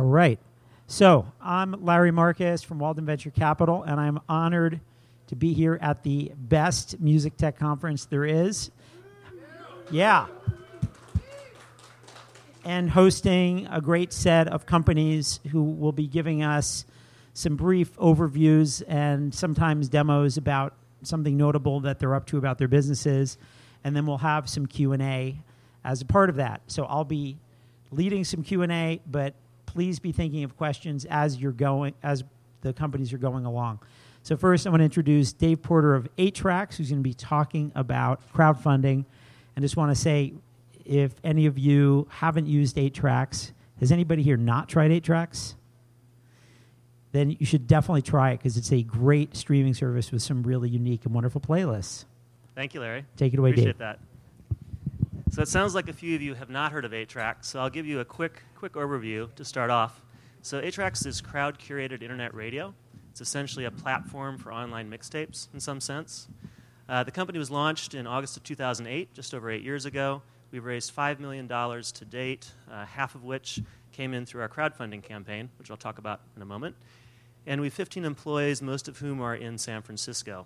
All right. So I'm Larry Marcus from Walden Venture Capital, and I'm honored to be here at the best music tech conference there is. Yeah. And hosting a great set of companies who will be giving us some brief overviews and sometimes demos about something notable that they're up to about their businesses and then we'll have some q&a as a part of that so i'll be leading some q&a but please be thinking of questions as you're going as the companies are going along so first i want to introduce dave porter of 8tracks who's going to be talking about crowdfunding and just want to say if any of you haven't used 8tracks has anybody here not tried 8tracks then you should definitely try it because it's a great streaming service with some really unique and wonderful playlists. Thank you, Larry. Take it away, Appreciate Dave. that. So it sounds like a few of you have not heard of 8tracks, so I'll give you a quick, quick overview to start off. So 8tracks is crowd-curated internet radio. It's essentially a platform for online mixtapes in some sense. Uh, the company was launched in August of 2008, just over eight years ago. We've raised $5 million to date, uh, half of which came in through our crowdfunding campaign, which I'll talk about in a moment. And we have 15 employees, most of whom are in San Francisco.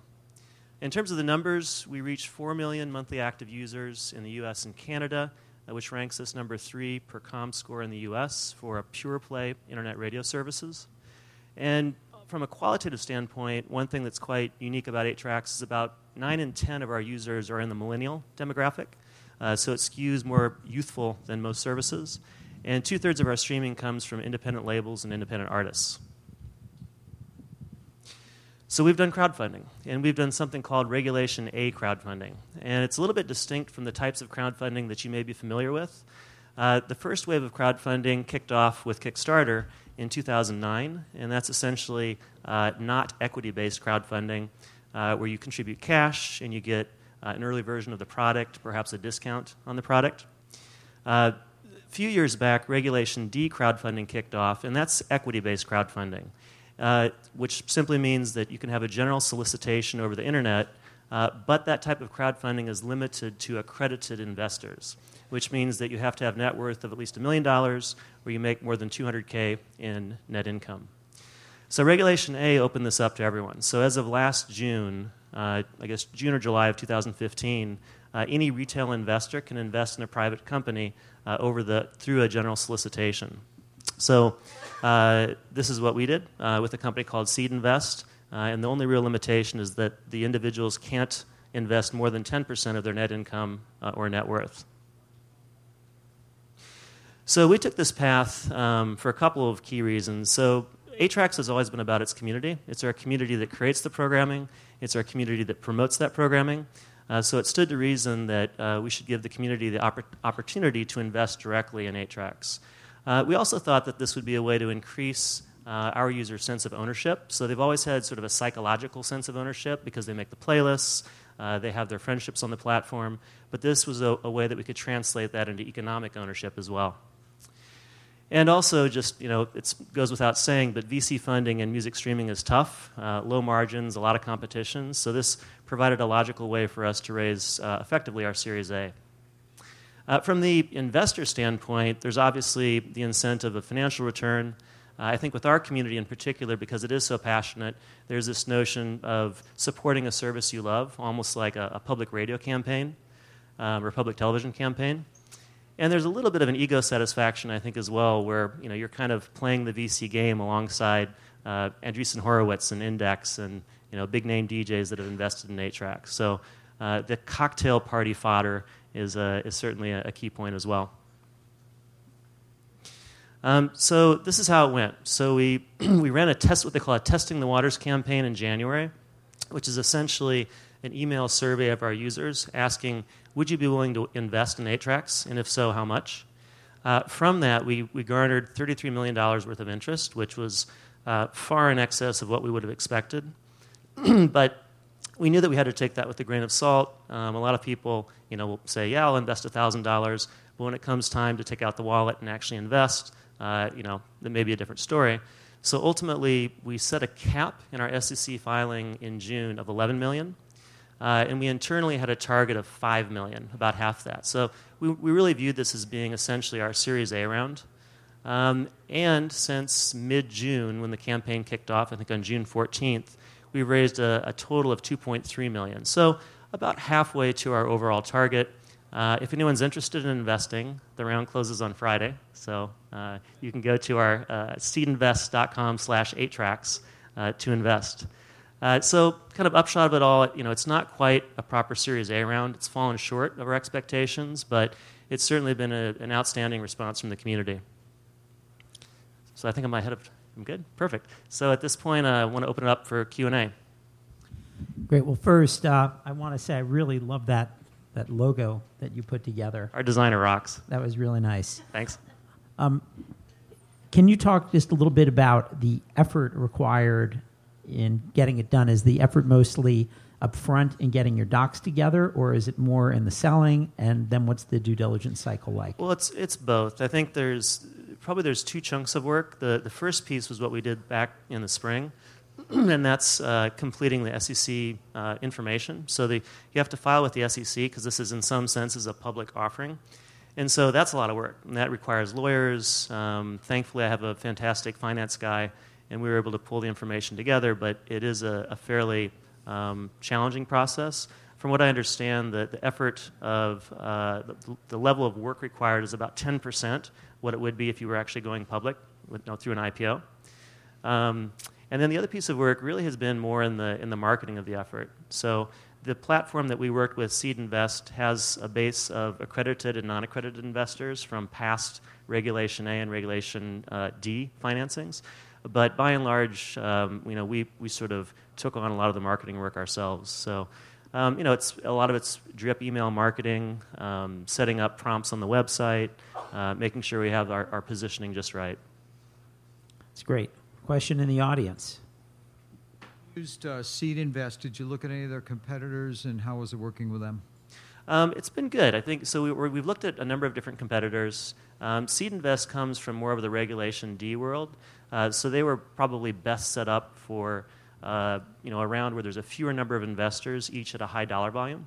In terms of the numbers, we reach 4 million monthly active users in the US and Canada, which ranks us number three per ComScore in the US for a pure play internet radio services. And from a qualitative standpoint, one thing that's quite unique about 8tracks is about 9 in 10 of our users are in the millennial demographic. Uh, so it skews more youthful than most services. And two thirds of our streaming comes from independent labels and independent artists. So we've done crowdfunding, and we've done something called Regulation A crowdfunding. And it's a little bit distinct from the types of crowdfunding that you may be familiar with. Uh, the first wave of crowdfunding kicked off with Kickstarter in 2009, and that's essentially uh, not equity based crowdfunding, uh, where you contribute cash and you get uh, an early version of the product, perhaps a discount on the product. Uh, a few years back, Regulation D crowdfunding kicked off, and that's equity based crowdfunding. Uh, which simply means that you can have a general solicitation over the internet, uh, but that type of crowdfunding is limited to accredited investors, which means that you have to have net worth of at least a million dollars or you make more than 200K in net income. So, Regulation A opened this up to everyone. So, as of last June, uh, I guess June or July of 2015, uh, any retail investor can invest in a private company uh, over the, through a general solicitation. So, uh, this is what we did uh, with a company called SeedInvest. Uh, and the only real limitation is that the individuals can't invest more than 10% of their net income uh, or net worth. So we took this path um, for a couple of key reasons. So 8tracks has always been about its community. It's our community that creates the programming, it's our community that promotes that programming. Uh, so it stood to reason that uh, we should give the community the oppor- opportunity to invest directly in 8tracks. Uh, we also thought that this would be a way to increase uh, our users' sense of ownership. So they've always had sort of a psychological sense of ownership because they make the playlists, uh, they have their friendships on the platform. But this was a, a, way that we could translate that into economic ownership as well. And also, just you know, it goes without saying, but VC funding and music streaming is tough, uh, low margins, a lot of competition. So this provided a logical way for us to raise uh, effectively our Series A. Uh, from the investor standpoint, there's obviously the incentive of financial return. Uh, I think with our community in particular, because it is so passionate, there's this notion of supporting a service you love, almost like a, a public radio campaign um, or public television campaign. And there's a little bit of an ego satisfaction, I think, as well, where you know, you're kind of playing the VC game alongside uh, Andreessen Horowitz and Index and you know, big name DJs that have invested in 8tracks. So uh, the cocktail party fodder is, uh, is certainly a, a, key point as well. Um, so this is how it went. So we, we ran a test, what they call a testing the waters campaign in January, which is essentially an email survey of our users asking, would you be willing to invest in 8tracks, and if so, how much? Uh, from that, we, we garnered $33 million worth of interest, which was uh, far in excess of what we would have expected. but we knew that we had to take that with a grain of salt. Um, a lot of people, you know, will say, "Yeah, I'll invest thousand dollars," but when it comes time to take out the wallet and actually invest, uh, you know, that may be a different story. So ultimately, we set a cap in our SEC filing in June of 11 million, uh, and we internally had a target of 5 million, about half that. So we, we really viewed this as being essentially our Series A round. Um, and since mid June, when the campaign kicked off, I think on June 14th, we raised a, a total of 2.3 million. So about halfway to our overall target. Uh, if anyone's interested in investing, the round closes on Friday, so uh, you can go to our uh, seedinvest.com slash 8tracks uh, to invest. Uh, so, kind of upshot of it all, you know, it's not quite a proper Series A round. It's fallen short of our expectations, but it's certainly been a, an outstanding response from the community. So I think I'm ahead of. I'm good. Perfect. So at this point, uh, I want to open it up for Q and A. Great. Well, first, uh, I want to say I really love that that logo that you put together. Our designer rocks. That was really nice. Thanks. Um, can you talk just a little bit about the effort required in getting it done? Is the effort mostly upfront in getting your docs together, or is it more in the selling? And then what's the due diligence cycle like? Well, it's it's both. I think there's probably there's two chunks of work. The the first piece was what we did back in the spring, and that's uh, completing the SEC uh, information. So the, you have to file with the SEC because this is in some senses a public offering. And so that's a lot of work, and that requires lawyers. Um, thankfully, I have a fantastic finance guy, and we were able to pull the information together, but it is a, a fairly um, challenging process. From what I understand, the, the effort of uh, the, the, level of work required is about 10% what it would be if you were actually going public with, you know, through an IPO. Um, and then the other piece of work really has been more in the, in the marketing of the effort. So the platform that we worked with, SeedInvest, has a base of accredited and non accredited investors from past Regulation A and Regulation uh, D financings. But by and large, um, you know, we, we sort of took on a lot of the marketing work ourselves. So, um, you know, it's a lot of it's drip email marketing, um, setting up prompts on the website, uh, making sure we have our, our positioning just right. It's great. Question in the audience. Used uh, SeedInvest. Did you look at any of their competitors, and how was it working with them? Um, it's been good. I think so. We, have looked at a number of different competitors. Um, SeedInvest comes from more of the Regulation D world, uh, so they were probably best set up for uh, you know around where there's a fewer number of investors, each at a high dollar volume.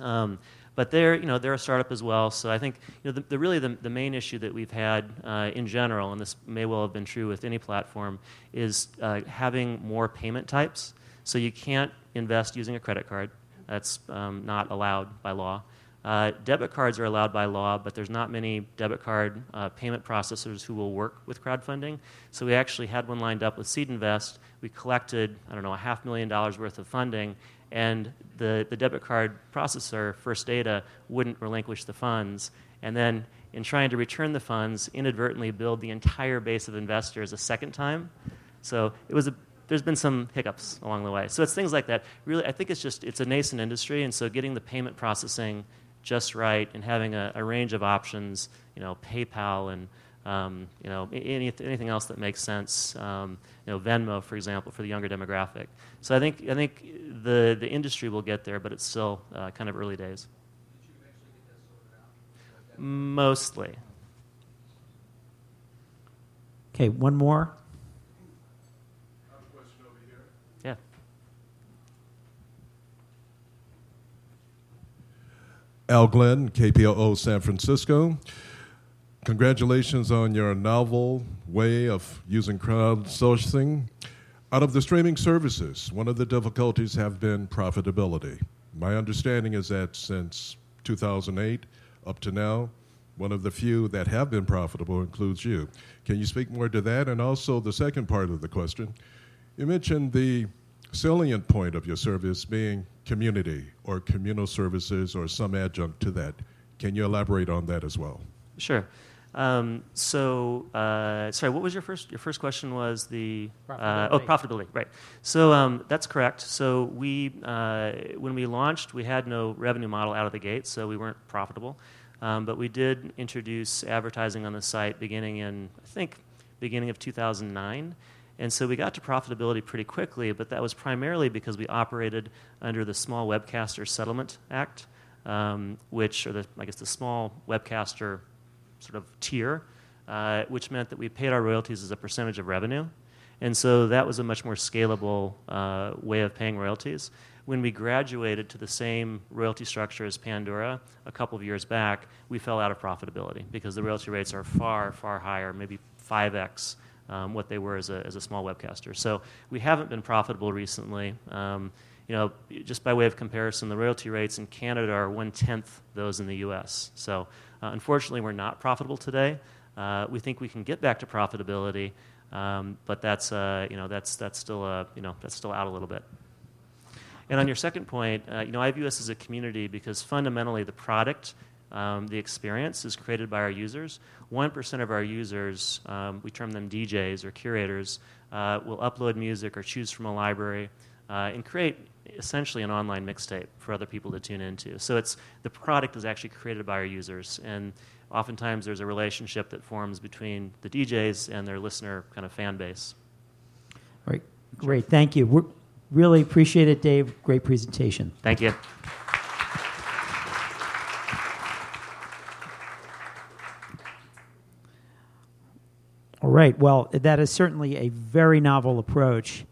Um, but they're, you know, they're a startup as well. So I think you know, the, the really the, the, main issue that we've had uh, in general, and this may well have been true with any platform, is uh, having more payment types. So you can't invest using a credit card. That's um, not allowed by law. Uh, debit cards are allowed by law, but there's not many debit card uh, payment processors who will work with crowdfunding. So we actually had one lined up with SeedInvest. We collected, I don't know, a half million dollars worth of funding, and the, the debit card processor, First Data, wouldn't relinquish the funds. And then, in trying to return the funds, inadvertently billed the entire base of investors a second time. So it was a, there's been some hiccups along the way. So it's things like that. Really, I think it's just it's a nascent industry, and so getting the payment processing just right and having a, a range of options, you know, PayPal and um, you know, any, anything else that makes sense. Um, you know, Venmo, for example, for the younger demographic. So I think I think the the industry will get there, but it's still uh, kind of early days. Mostly. Okay, one more. Yeah. Al Glenn, KPOO San Francisco. Congratulations on your novel way of using crowdsourcing. Out of the streaming services, one of the difficulties have been profitability. My understanding is that since 2008 up to now, one of the few that have been profitable includes you. Can you speak more to that? And also, the second part of the question you mentioned the salient point of your service being community or communal services or some adjunct to that. Can you elaborate on that as well? Sure. Um, so, uh, sorry, what was your first? Your first question was the uh, oh profitability, right? So um, that's correct. So we uh, when we launched, we had no revenue model out of the gate, so we weren't profitable. Um, but we did introduce advertising on the site beginning in I think beginning of 2009. And so we got to profitability pretty quickly, but that was primarily because we operated under the Small Webcaster Settlement Act, um, which, or the, I guess the Small Webcaster sort of tier, uh, which meant that we paid our royalties as a percentage of revenue. And so that was a much more scalable uh, way of paying royalties. when we graduated to the same royalty structure as Pandora a couple of years back, we fell out of profitability because the royalty rates are far, far higher, maybe 5x um, what they were as a, as a small webcaster. So we haven't been profitable recently. Um, you know, just by way of comparison, the royalty rates in Canada are one tenth those in the U.S. So uh, unfortunately, we're not profitable today. Uh, we think we can get back to profitability, um, but that's uh, you know that's that's still uh, you know that's still out a little bit. And on your second point, uh, you know, I view us as a community because fundamentally the product, um, the experience is created by our users. 1% of our users, um, we term them DJs or curators, uh, will upload music or choose from a library uh, and create essentially an online mixtape for other people to tune into. So it's the product is actually created by our users, and oftentimes there's a relationship that forms between the DJs and their listener kind of fan base. All right, great, thank you. We're, really appreciate it, Dave. Great presentation. Thank you. All right. Well, that is certainly a very novel approach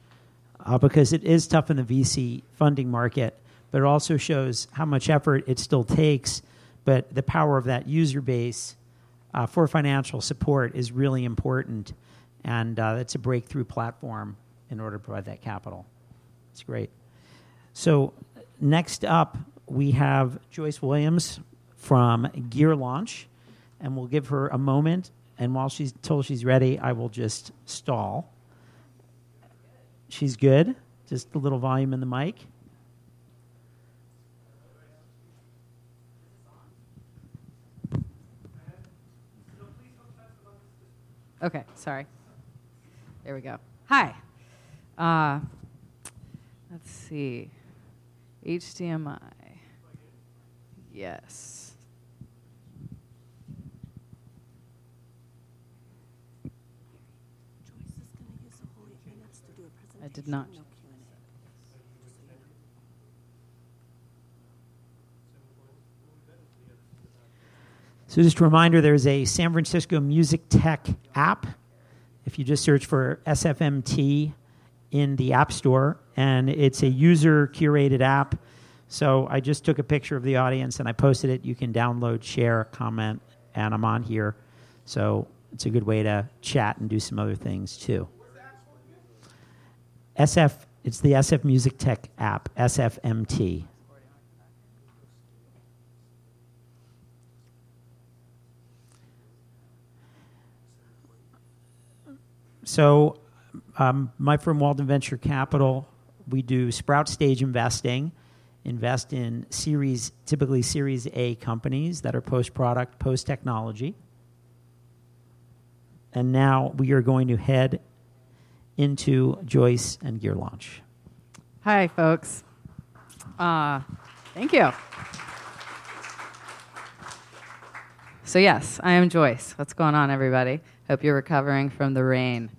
uh, because it is tough in the VC funding market, but it also shows how much effort it still takes. But the power of that user base uh, for financial support is really important, and uh, it's a breakthrough platform in order to provide that capital. It's great. So, next up, we have Joyce Williams from GearLaunch, and we'll give her a moment. And while she's told she's ready, I will just stall. She's good. Just a little volume in the mic. Okay, sorry. There we go. Hi. Uh, let's see. HDMI. Yes. I did not. So, just a reminder there's a San Francisco Music Tech app. If you just search for SFMT in the App Store, and it's a user curated app. So, I just took a picture of the audience and I posted it. You can download, share, comment, and I'm on here. So, it's a good way to chat and do some other things too. SF, it's the SF Music Tech app, SFMT. So, um, my firm, Walden Venture Capital, we do sprout stage investing, invest in series, typically Series A companies that are post product, post technology. And now we are going to head into Joyce and GearLaunch. Hi, folks. Uh, thank you. So, yes, I am Joyce. What's going on, everybody? Hope you're recovering from the rain.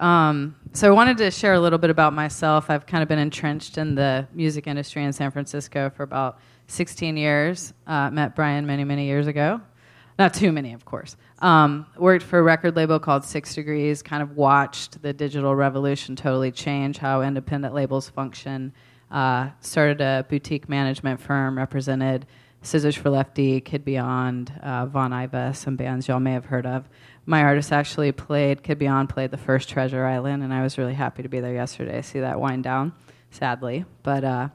Um, so, I wanted to share a little bit about myself. I've kind of been entrenched in the music industry in San Francisco for about 16 years. Uh, met Brian many, many years ago. Not too many, of course. Um, worked for a record label called Six Degrees, kind of watched the digital revolution totally change how independent labels function. Uh, started a boutique management firm, represented Scissors for Lefty, Kid Beyond, uh, Von Iva, some bands y'all may have heard of. My artist actually played, Kid Beyond played the first Treasure Island, and I was really happy to be there yesterday. See that wind down, sadly. But uh,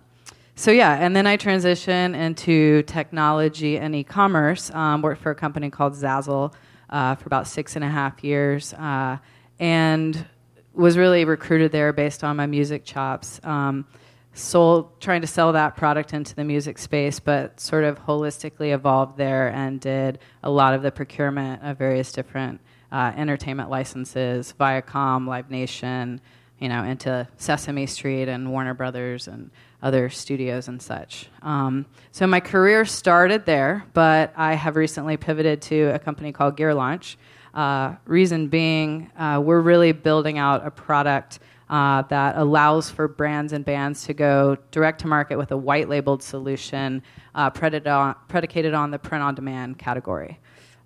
so yeah, and then I transitioned into technology and e-commerce. Um, worked for a company called Zazzle uh, for about six and a half years, uh, and was really recruited there based on my music chops. Um, sold, trying to sell that product into the music space, but sort of holistically evolved there and did a lot of the procurement of various different uh, entertainment licenses, Viacom, Live Nation, you know, into Sesame Street and Warner Brothers and other studios and such. Um, so my career started there, but I have recently pivoted to a company called GearLaunch. Uh, reason being, uh, we're really building out a product uh, that allows for brands and bands to go direct to market with a white labeled solution uh, predicated on, predicated on the print on demand category.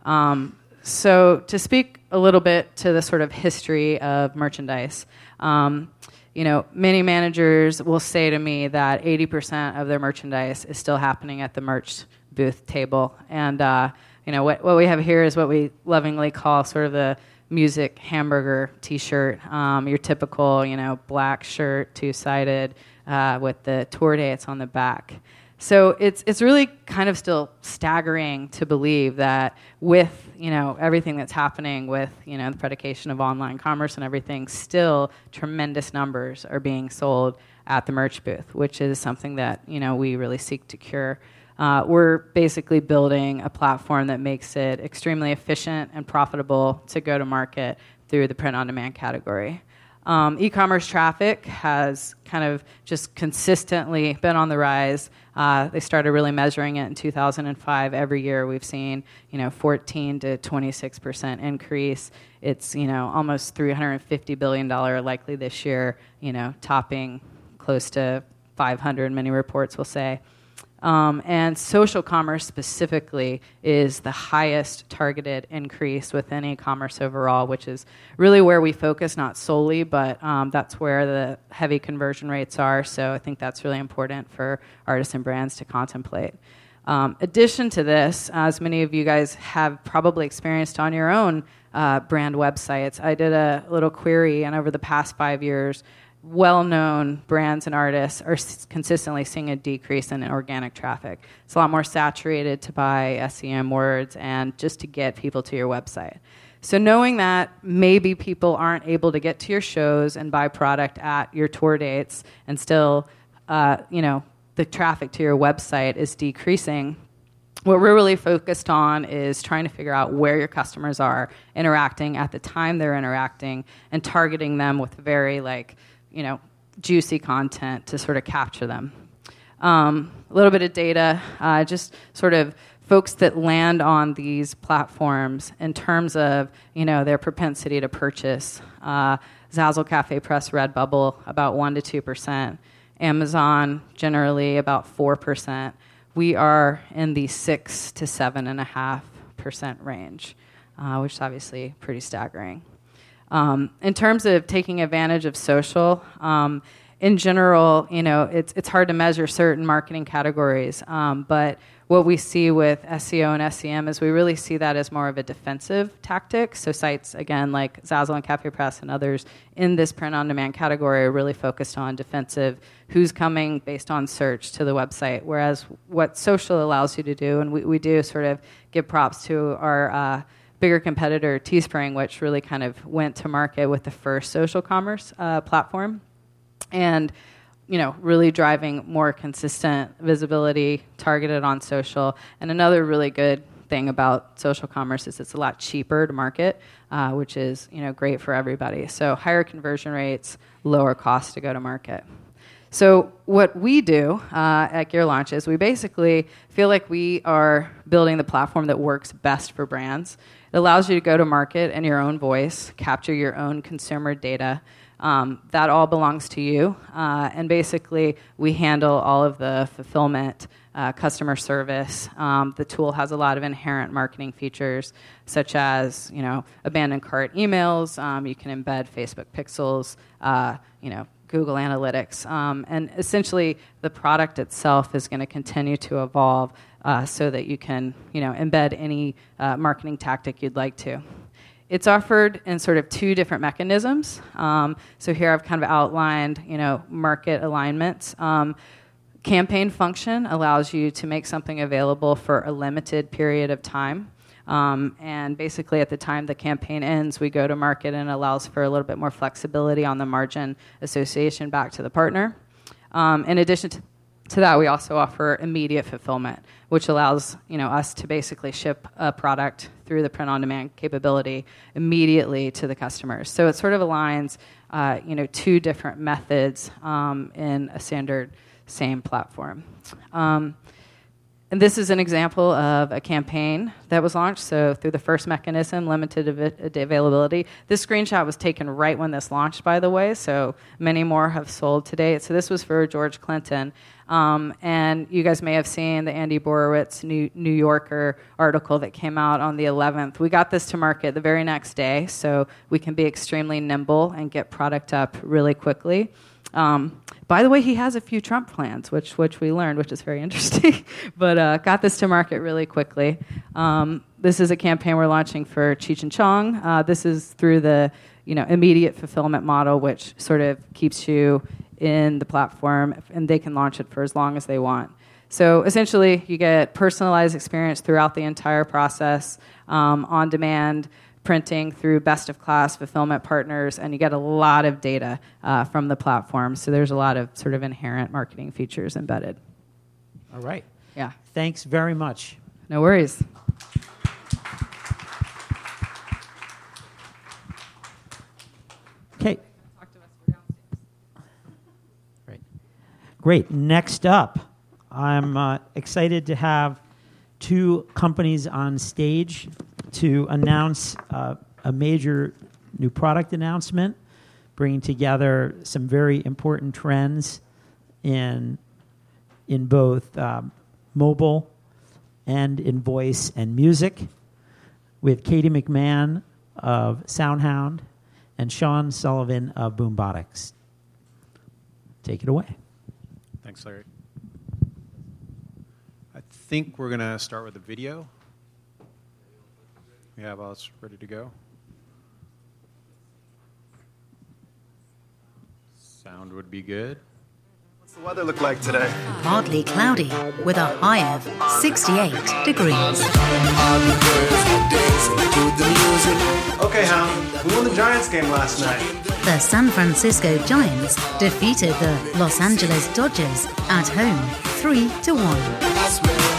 Um, so, to speak a little bit to the sort of history of merchandise, um, you know, many managers will say to me that 80% of their merchandise is still happening at the merch booth table. And, uh, you know, what, what we have here is what we lovingly call sort of the music hamburger t-shirt um, your typical you know black shirt two-sided uh, with the tour dates on the back so it's it's really kind of still staggering to believe that with you know everything that's happening with you know the predication of online commerce and everything, still tremendous numbers are being sold at the merch booth, which is something that you know we really seek to cure. Uh, we're basically building a platform that makes it extremely efficient and profitable to go to market through the print on demand category. Um, e-commerce traffic has kind of just consistently been on the rise. Uh, they started really measuring it in 2005. Every year we've seen, you know, 14 to 26 percent increase. It's you know almost 350 billion dollar likely this year. You know, topping close to 500. Many reports will say. Um, and social commerce specifically is the highest targeted increase within e commerce overall, which is really where we focus, not solely, but um, that's where the heavy conversion rates are. So I think that's really important for artists and brands to contemplate. Um, addition to this, as many of you guys have probably experienced on your own uh, brand websites, I did a little query, and over the past five years, well-known brands and artists are consistently seeing a decrease in organic traffic. It's a lot more saturated to buy SEM words and just to get people to your website. So knowing that maybe people aren't able to get to your shows and buy product at your tour dates, and still, uh, you know, the traffic to your website is decreasing. What we're really focused on is trying to figure out where your customers are interacting at the time they're interacting and targeting them with very like you know, juicy content to sort of capture them. Um, a little bit of data, uh, just sort of folks that land on these platforms in terms of you know their propensity to purchase. Uh, Zazzle, Cafe Press, Redbubble, about one to two percent. Amazon, generally about four percent. We are in the six to seven and a half percent range, uh, which is obviously pretty staggering. Um, in terms of taking advantage of social, um, in general, you know, it's it's hard to measure certain marketing categories, um, but what we see with SEO and SEM is we really see that as more of a defensive tactic. So sites again like Zazzle and Cafe Press and others in this print on demand category are really focused on defensive, who's coming based on search to the website. Whereas what social allows you to do, and we, we do sort of give props to our uh, bigger competitor, Teespring, which really kind of went to market with the first social commerce uh, platform, and you know, really driving more consistent visibility targeted on social. And another really good thing about social commerce is it's a lot cheaper to market, uh, which is you know great for everybody. So higher conversion rates, lower cost to go to market. So what we do uh, at GearLaunch is we basically feel like we are building the platform that works best for brands. It allows you to go to market in your own voice, capture your own consumer data. Um, that all belongs to you. Uh, and basically, we handle all of the fulfillment, uh, customer service. Um, the tool has a lot of inherent marketing features, such as you know abandoned cart emails. Um, you can embed Facebook pixels. Uh, you know Google Analytics. Um, and essentially, the product itself is going to continue to evolve uh, so that you can you know, embed any uh, marketing tactic you'd like to. It's offered in sort of two different mechanisms. Um, so here I've kind of outlined you know, market alignments. Um, campaign function allows you to make something available for a limited period of time. Um, and basically, at the time the campaign ends, we go to market and allows for a little bit more flexibility on the margin association back to the partner. Um, in addition to, to that, we also offer immediate fulfillment, which allows you know us to basically ship a product through the print-on-demand capability immediately to the customers. So it sort of aligns uh, you know two different methods um, in a standard same platform. Um, and this is an example of a campaign that was launched. So, through the first mechanism, limited av- availability. This screenshot was taken right when this launched, by the way. So, many more have sold today. So, this was for George Clinton. Um, and you guys may have seen the Andy Borowitz New, New Yorker article that came out on the 11th. We got this to market the very next day, so we can be extremely nimble and get product up really quickly. Um, by the way, he has a few Trump plans, which which we learned, which is very interesting. but uh, got this to market really quickly. Um, this is a campaign we're launching for Cheech and Chong. Uh, this is through the you know immediate fulfillment model, which sort of keeps you in the platform, and they can launch it for as long as they want. So essentially, you get personalized experience throughout the entire process, um, on demand printing through best of class fulfillment partners, and you get a lot of data uh, from the platform. So there's a lot of sort of inherent marketing features embedded. All right. Yeah. Thanks very much. No worries. Okay. Great. Next up, I'm uh, excited to have two companies on stage to announce uh, a major new product announcement, bringing together some very important trends in in both um, mobile and in voice and music, with Katie McMahon of SoundHound and Sean Sullivan of Boombotix. Take it away. Thanks, Larry. I think we're going to start with a video. We have us ready to go. Sound would be good. What's the weather look like today? Partly cloudy with a high of 68 degrees. Okay, Hound, who won the Giants game last night? The San Francisco Giants defeated the Los Angeles Dodgers at home 3 to 1.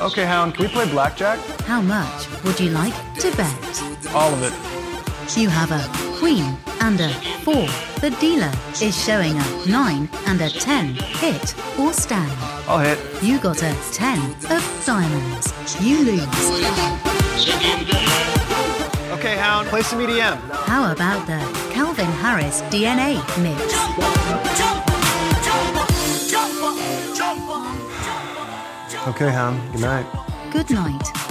Okay, Hound, can we play blackjack? How much would you like to bet? All of it. You have a queen and a 4. The dealer is showing a 9 and a 10. Hit or stand. I'll hit. You got a 10 of diamonds. You lose. Okay, Hound, play some EDM. How about the Calvin Harris DNA mix? Okay, Hound, good night. Good night.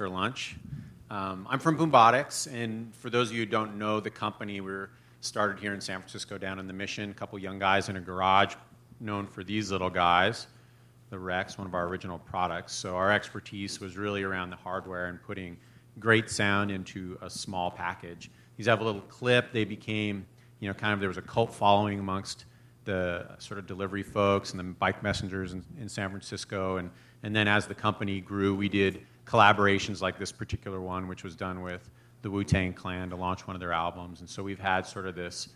After lunch. Um, I'm from Boombotix, and for those of you who don't know the company, we're started here in San Francisco down in the Mission. A couple young guys in a garage, known for these little guys, the Rex, one of our original products. So our expertise was really around the hardware and putting great sound into a small package. These have a little clip. They became, you know, kind of there was a cult following amongst the sort of delivery folks and the bike messengers in, in San Francisco. And, and then as the company grew, we did collaborations like this particular one, which was done with the Wu Tang Clan to launch one of their albums. And so we've had sort of this,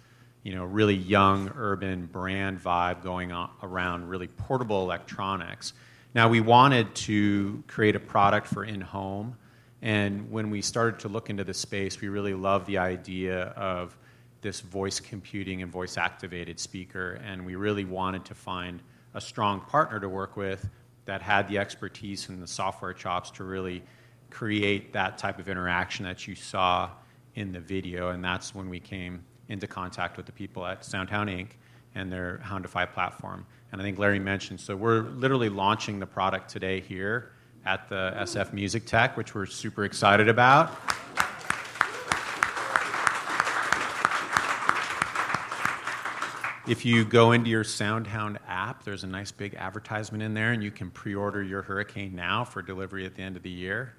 you know, really young urban brand vibe going on around really portable electronics. Now we wanted to create a product for in home, and when we started to look into the space, we really loved the idea of this voice computing and voice activated speaker, and we really wanted to find a strong partner to work with that had the expertise and the software chops to really create that type of interaction that you saw in the video. And that's when we came into contact with the people at Soundhound Inc. and their Houndify platform. And I think Larry mentioned, so we're literally launching the product today here at the SF Music Tech, which we're super excited about. If you go into your SoundHound app, there's a nice big advertisement in there, and you can pre order your Hurricane now for delivery at the end of the year.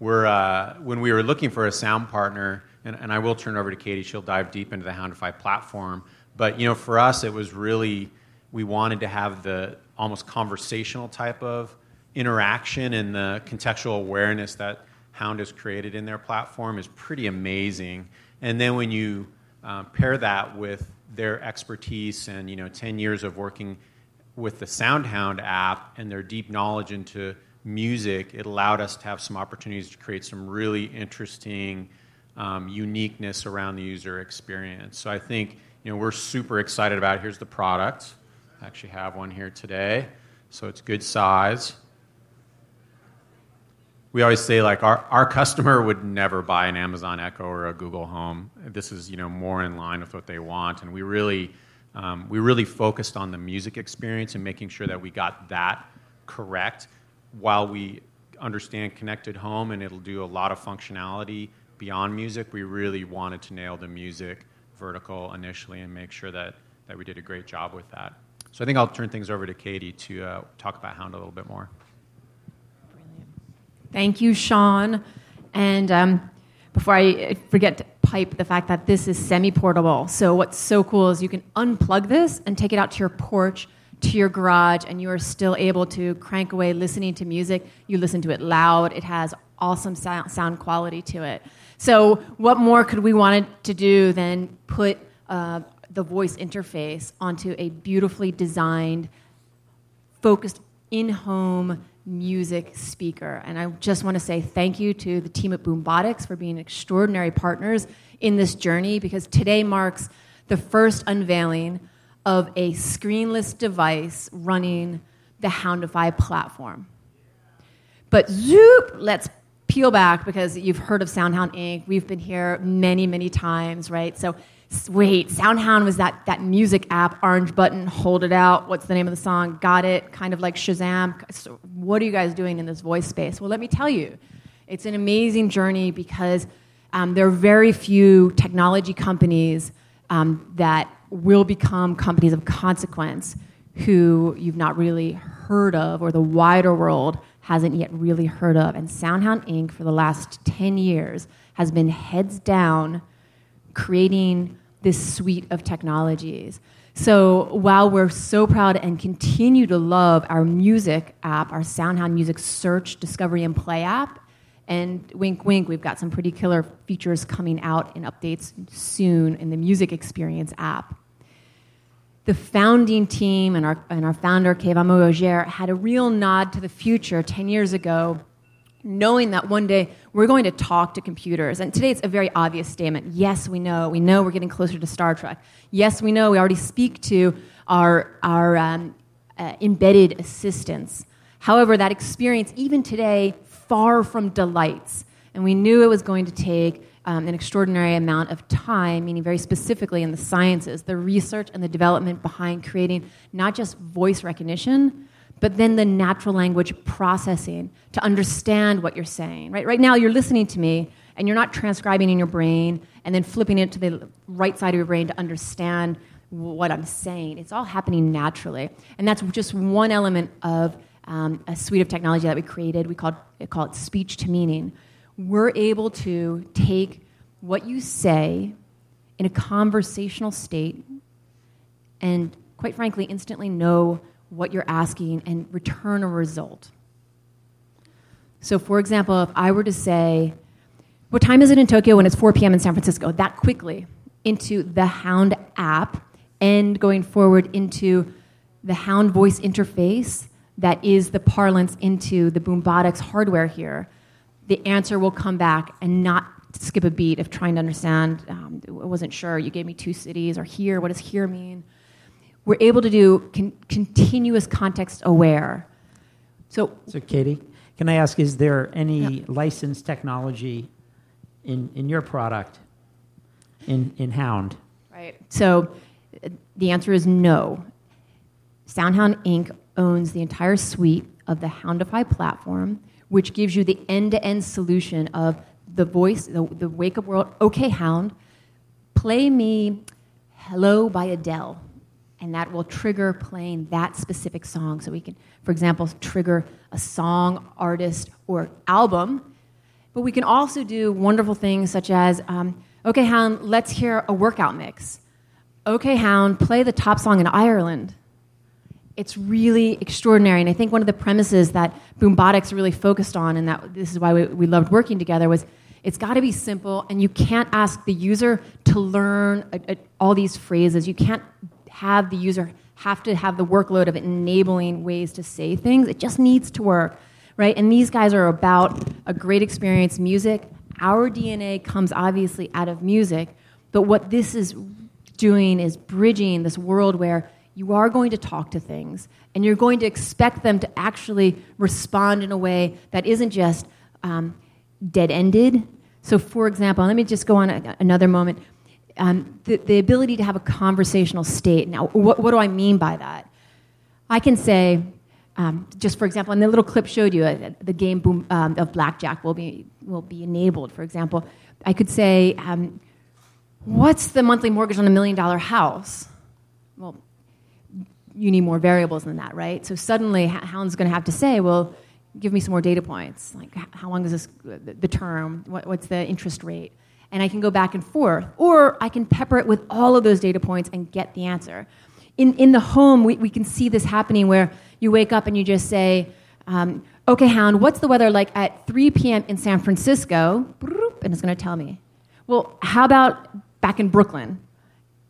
We're, uh, when we were looking for a sound partner, and, and I will turn over to Katie, she'll dive deep into the Houndify platform. But you know, for us, it was really we wanted to have the almost conversational type of interaction and the contextual awareness that Hound has created in their platform is pretty amazing. And then when you uh, pair that with their expertise and you know 10 years of working with the SoundHound app and their deep knowledge into music, it allowed us to have some opportunities to create some really interesting um, uniqueness around the user experience. So I think you know we're super excited about it. Here's the product. I actually have one here today, so it's good size. We always say like our, our customer would never buy an Amazon Echo or a Google Home. This is you know more in line with what they want, and we really um, we really focused on the music experience and making sure that we got that correct while we understand connected home and it'll do a lot of functionality beyond music, we really wanted to nail the music vertical initially and make sure that, that we did a great job with that. So I think I'll turn things over to Katie to uh, talk about Hound a little bit more. Thank you, Sean. And um, before I forget to pipe the fact that this is semi portable. So, what's so cool is you can unplug this and take it out to your porch, to your garage, and you are still able to crank away listening to music. You listen to it loud, it has awesome sound quality to it. So, what more could we want to do than put uh, the voice interface onto a beautifully designed, focused in home music speaker? And I just want to say thank you to the team at Boombotix for being extraordinary partners in this journey because today marks the first unveiling of a screenless device running the Houndify platform. But zoop, let's peel back because you've heard of SoundHound Inc. We've been here many, many times, right? So, wait, SoundHound was that, that music app, orange button, hold it out. What's the name of the song? Got it, kind of like Shazam. So what are you guys doing in this voice space? Well, let me tell you, it's an amazing journey because um, there are very few technology companies um, that will become companies of consequence who you've not really heard of or the wider world hasn't yet really heard of. And SoundHound Inc., for the last 10 years, has been heads down creating this suite of technologies. So while we're so proud and continue to love our music app, our SoundHound Music Search, Discovery, and Play app, and wink, wink, we've got some pretty killer features coming out in updates soon in the music experience app the founding team and our, and our founder, Keyvan Mohajer, had a real nod to the future 10 years ago, knowing that one day we're going to talk to computers. And today it's a very obvious statement. Yes, we know. We know we're getting closer to Star Trek. Yes, we know we already speak to our, our um, uh, embedded assistants. However, that experience, even today, far from delights. And we knew it was going to take um, an extraordinary amount of time, meaning very specifically in the sciences, the research and the development behind creating not just voice recognition, but then the natural language processing to understand what you're saying. Right, right now, you're listening to me and you're not transcribing in your brain and then flipping it to the right side of your brain to understand what I'm saying. It's all happening naturally. And that's just one element of um, a suite of technology that we created. We called, call it speech to meaning, we're able to take what you say in a conversational state and, quite frankly, instantly know what you're asking and return a result. So, for example, if I were to say, What time is it in Tokyo when it's 4 p.m. in San Francisco? That quickly into the Hound app and going forward into the Hound voice interface that is the parlance into the Boombotix hardware here the answer will come back and not skip a beat of trying to understand. Um, I wasn't sure. You gave me two cities or here. What does here mean? We're able to do con- continuous context aware. So, so Katie, can I ask, is there any yeah. licensed technology in, in your product in, in Hound? Right. So the answer is no. SoundHound Inc. owns the entire suite of the Houndify platform which gives you the end to end solution of the voice, the, the wake up word. Okay, Hound, play me Hello by Adele. And that will trigger playing that specific song. So we can, for example, trigger a song, artist, or album. But we can also do wonderful things such as um, okay, Hound, let's hear a workout mix. Okay, Hound, play the top song in Ireland it's really extraordinary. And I think one of the premises that Boombotix really focused on, and that this is why we, we loved working together, was it's got to be simple, and you can't ask the user to learn a, a, all these phrases. You can't have the user have to have the workload of enabling ways to say things. It just needs to work, right? And these guys are about a great experience, music. Our DNA comes obviously out of music, but what this is doing is bridging this world where you are going to talk to things and you're going to expect them to actually respond in a way that isn't just um, dead ended. So, for example, let me just go on a, another moment. Um, the, the ability to have a conversational state. Now, what, what do I mean by that? I can say, um, just for example, and the little clip showed you uh, the game boom, um, of blackjack will be will be enabled. For example, I could say, um, "What's the monthly mortgage on a million dollar house?" Well, you need more variables than that, right? So suddenly, Hound's going to have to say, well, give me some more data points. Like, how long is this, the term? What, what's the interest rate? And I can go back and forth. Or I can pepper it with all of those data points and get the answer. In, in the home, we, we can see this happening where you wake up and you just say, um, okay, Hound, what's the weather like at 3 p.m. in San Francisco? And it's going to tell me. Well, how about back in Brooklyn?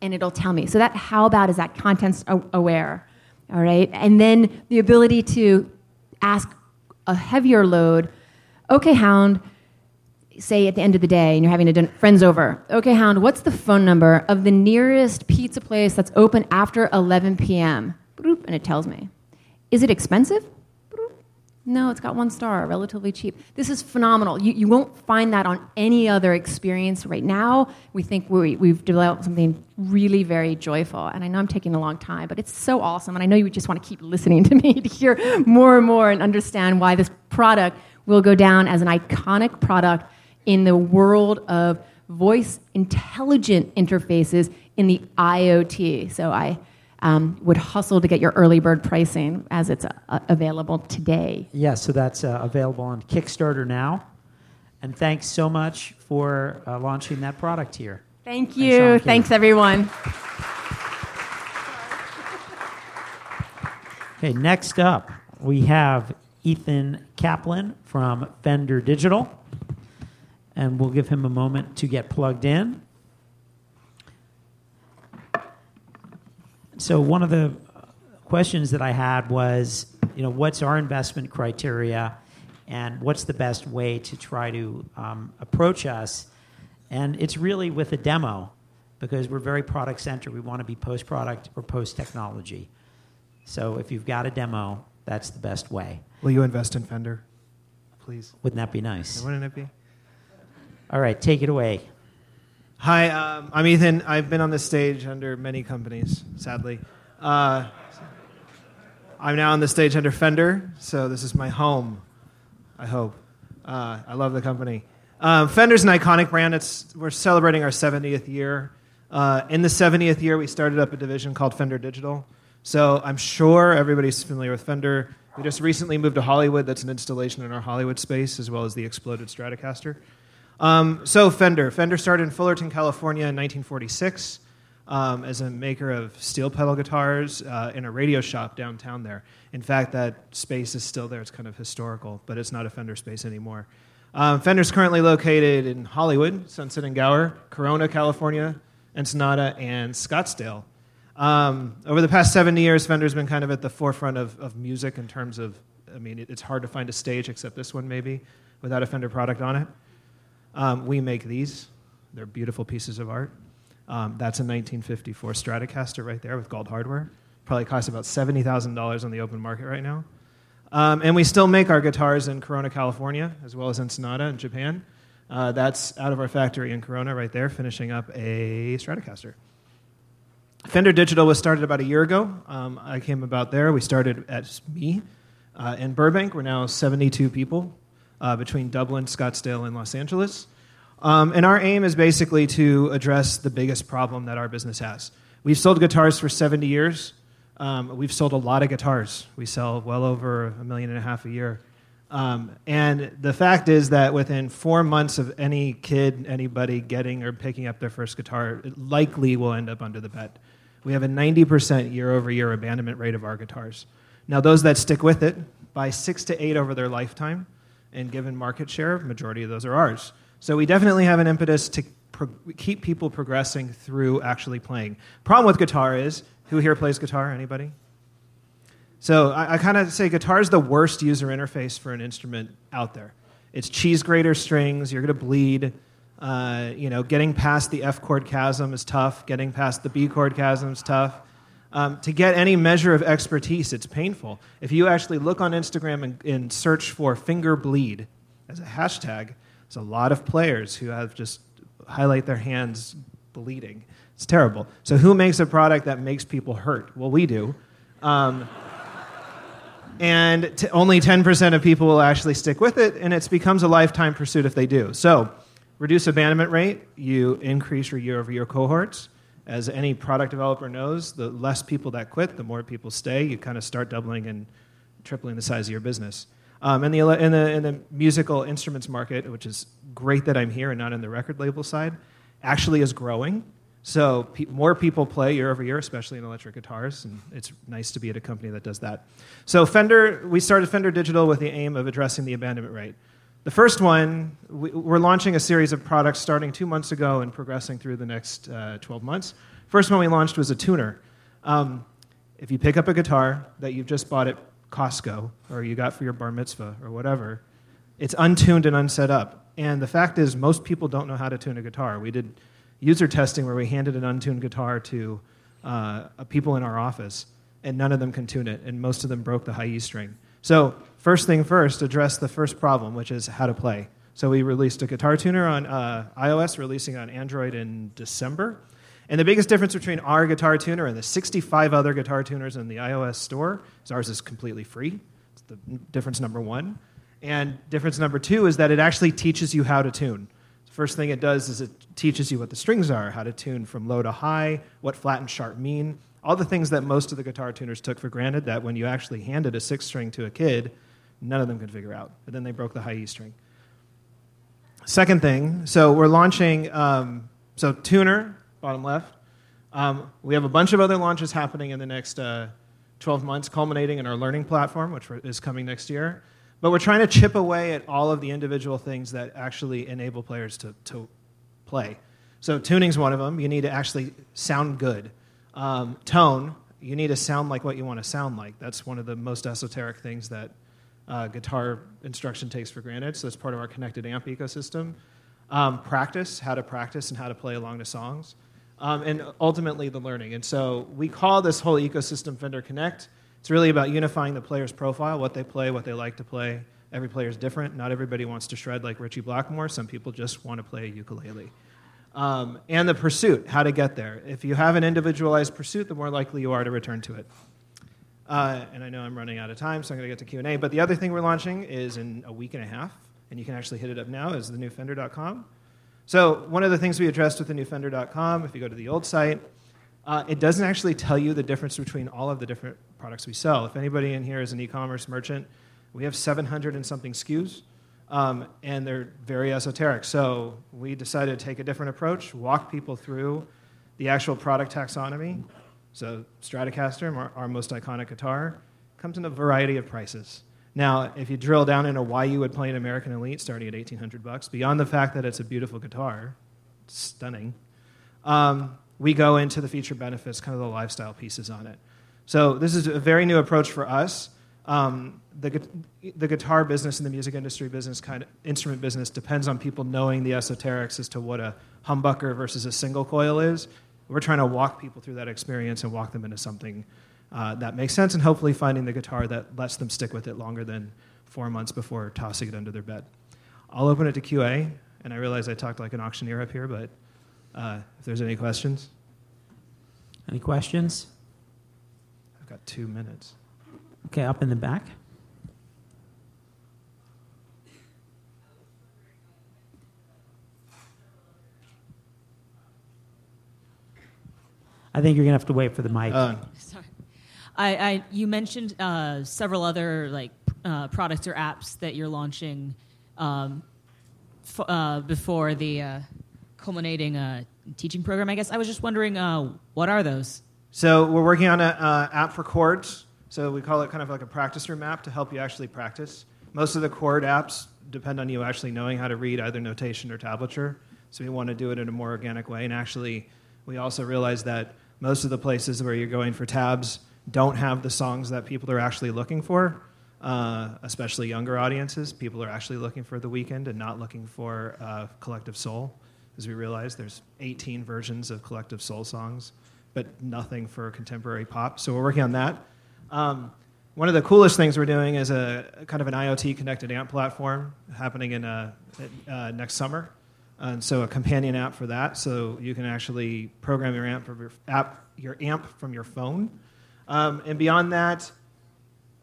and it'll tell me. So that how about is that context aware, all right? And then the ability to ask a heavier load. Okay, Hound. Say at the end of the day, and you're having a friends over. Okay, Hound. What's the phone number of the nearest pizza place that's open after 11 p.m.? And it tells me. Is it expensive? No, it's got one star, relatively cheap. This is phenomenal. You, you won't find that on any other experience right now. We think we, we've developed something really very joyful. And I know I'm taking a long time, but it's so awesome. And I know you just want to keep listening to me to hear more and more and understand why this product will go down as an iconic product in the world of voice intelligent interfaces in the IoT. So I um, would hustle to get your early bird pricing as it's uh, available today. Yes, yeah, so that's uh, available on Kickstarter now. And thanks so much for uh, launching that product here. Thank you. Thanks, thanks everyone. Okay, next up, we have Ethan Kaplan from Fender Digital. And we'll give him a moment to get plugged in. So one of the questions that I had was, you know, what's our investment criteria, and what's the best way to try to um, approach us? And it's really with a demo, because we're very product centered. We want to be post product or post technology. So if you've got a demo, that's the best way. Will you invest in Fender, please? Wouldn't that be nice? Wouldn't it be? All right, take it away. Hi, um, I'm Ethan. I've been on this stage under many companies, sadly. Uh, I'm now on the stage under Fender, so this is my home, I hope. Uh, I love the company. Um, Fender's an iconic brand. It's, we're celebrating our 70th year. Uh, in the 70th year, we started up a division called Fender Digital. So I'm sure everybody's familiar with Fender. We just recently moved to Hollywood. That's an installation in our Hollywood space, as well as the exploded Stratocaster. Um, so Fender. Fender started in Fullerton, California in 1946 um, as a maker of steel pedal guitars uh, in a radio shop downtown there. In fact, that space is still there. It's kind of historical, but it's not a Fender space anymore. Um, Fender's currently located in Hollywood, Sunset and Gower, Corona, California, Ensenada, and Scottsdale. Um, over the past 70 years, Fender's been kind of at the forefront of, of music in terms of, I mean, it, it's hard to find a stage except this one maybe without a Fender product on it. Um, we make these. They're beautiful pieces of art. Um, that's a 1954 Stratocaster right there with gold hardware. Probably costs about $70,000 on the open market right now. Um, and we still make our guitars in Corona, California, as well as Ensenada in Japan. Uh, that's out of our factory in Corona right there, finishing up a Stratocaster. Fender Digital was started about a year ago. Um, I came about there. We started at me uh, in Burbank. We're now 72 people uh, between Dublin, Scottsdale, and Los Angeles. Um, and our aim is basically to address the biggest problem that our business has. We've sold guitars for 70 years. Um, we've sold a lot of guitars. We sell well over a million and a half a year. Um, and the fact is that within four months of any kid, anybody getting or picking up their first guitar, it likely will end up under the bed. We have a 90% year over year abandonment rate of our guitars. Now, those that stick with it buy six to eight over their lifetime, and given market share, majority of those are ours. So we definitely have an impetus to pro- keep people progressing through actually playing. Problem with guitar is, who here plays guitar? Anybody? So I, I kind of say guitar is the worst user interface for an instrument out there. It's cheese grater strings. You're going to bleed. Uh, you know, getting past the F chord chasm is tough. Getting past the B chord chasm is tough. Um, to get any measure of expertise, it's painful. If you actually look on Instagram and, and search for finger bleed as a hashtag, there's a lot of players who have just highlight their hands bleeding. It's terrible. So, who makes a product that makes people hurt? Well, we do. Um, and t- only 10% of people will actually stick with it, and it becomes a lifetime pursuit if they do. So, reduce abandonment rate, you increase your year over year cohorts. As any product developer knows, the less people that quit, the more people stay. You kind of start doubling and tripling the size of your business. Um, the, in, the, in the musical instruments market, which is great that I'm here and not in the record label side, actually is growing. So pe- more people play year over year, especially in electric guitars, and it's nice to be at a company that does that. So Fender, we started Fender Digital with the aim of addressing the abandonment rate. The first one, we, are launching a series of products starting two months ago and progressing through the next uh, 12 months. First one we launched was a tuner. Um, if you pick up a guitar that you've just bought at Costco or you got for your bar mitzvah or whatever, it's untuned and unset up. And the fact is, most people don't know how to tune a guitar. We did user testing where we handed an untuned guitar to uh, people in our office, and none of them can tune it, and most of them broke the high E string. So, first thing first, address the first problem, which is how to play. So, we released a guitar tuner on uh, iOS, releasing on Android in December. And the biggest difference between our guitar tuner and the 65 other guitar tuners in the iOS store is ours is completely free. It's the difference number one. And difference number two is that it actually teaches you how to tune. The First thing it does is it teaches you what the strings are, how to tune from low to high, what flat and sharp mean, all the things that most of the guitar tuners took for granted that when you actually handed a six string to a kid, none of them could figure out. And then they broke the high E string. Second thing, so we're launching, um, so tuner, bottom left. Um, we have a bunch of other launches happening in the next uh, 12 months, culminating in our learning platform, which is coming next year. But we're trying to chip away at all of the individual things that actually enable players to, to play. So tuning's one of them. You need to actually sound good. Um, tone, you need to sound like what you want to sound like. That's one of the most esoteric things that uh, guitar instruction takes for granted. So it's part of our connected amp ecosystem. Um, practice, how to practice and how to play along the songs. Um, and ultimately the learning. And so we call this whole ecosystem Fender Connect. It's really about unifying the player's profile, what they play, what they like to play. Every player is different. Not everybody wants to shred like Ritchie Blackmore. Some people just want to play a ukulele. Um, and the pursuit, how to get there. If you have an individualized pursuit, the more likely you are to return to it. Uh, and I know I'm running out of time, so I'm going to get to Q&A. But the other thing we're launching is in a week and a half, and you can actually hit it up now, is the new Fender.com. So one of the things we addressed with the new Fender.com, if you go to the old site, uh, it doesn't actually tell you the difference between all of the different products we sell. If anybody in here is an e-commerce merchant, we have 700 and something SKUs, um, and they're very esoteric. So we decided to take a different approach, walk people through the actual product taxonomy. So Stratocaster, our, our most iconic guitar, comes in a variety of prices. Now, if you drill down into why you would play an American Elite starting at 1800 bucks, beyond the fact that it's a beautiful guitar, stunning, um, we go into the feature benefits, kind of the lifestyle pieces on it. So this is a very new approach for us. Um, the, the guitar business and the music industry business, kind of instrument business, depends on people knowing the esoterics as to what a humbucker versus a single coil is. We're trying to walk people through that experience and walk them into something uh, that makes sense, and hopefully finding the guitar that lets them stick with it longer than four months before tossing it under their bed. I'll open it to QA, and I realize I talked like an auctioneer up here, but uh, if there's any questions. Any questions? I've got two minutes. Okay, up in the back. I think you're gonna have to wait for the mic. Uh, Sorry. I, I you mentioned uh, several other like uh, products or apps that you're launching um, f- uh, before the uh, culminating uh, teaching program. I guess I was just wondering uh, what are those? So we're working on an uh, app for chords. So we call it kind of like a practice room app to help you actually practice. Most of the chord apps depend on you actually knowing how to read either notation or tablature. So we want to do it in a more organic way. And actually, we also realize that most of the places where you're going for tabs don't have the songs that people are actually looking for, uh, especially younger audiences. People are actually looking for The Weeknd and not looking for uh, Collective Soul, as we realize there's 18 versions of Collective Soul songs, but nothing for contemporary pop. So we're working on that. Um, one of the coolest things we're doing is a kind of an IoT connected amp platform happening in uh, uh, next summer. And so a companion app for that, so you can actually program your amp from your app, your amp from your phone. Um, and beyond that,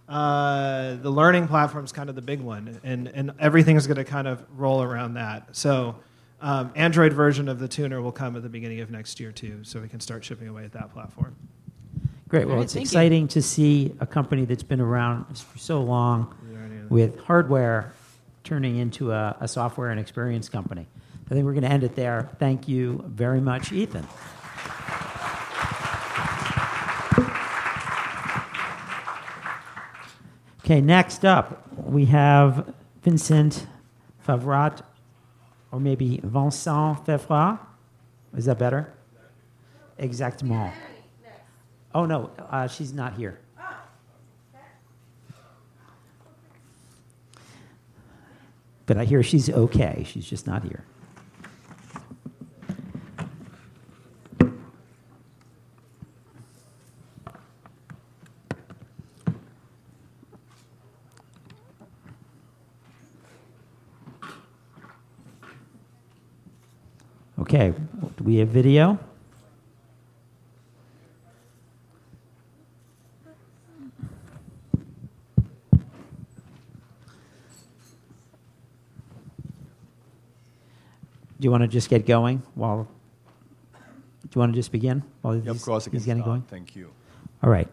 uh, the learning platform is kind of the big one, and, and everything's going to kind of roll around that. So, um, Android version of the tuner will come at the beginning of next year too, so we can start shipping away at that platform. Great. Well, it's you. exciting to see a company that's been around for so long with hardware turning into a, a software and experience company. I think we're going to end it there. Thank you very much, Ethan. Okay, next up, we have Vincent Favrat, or maybe Vincent Favrat. Is that better? Exactement. Oh, no, uh, she's not here. But I hear she's okay. She's just not here. Okay, do we have video? Want to just get going while? Do you want to just begin while Yeah, of course, he's getting going? Thank you. All right.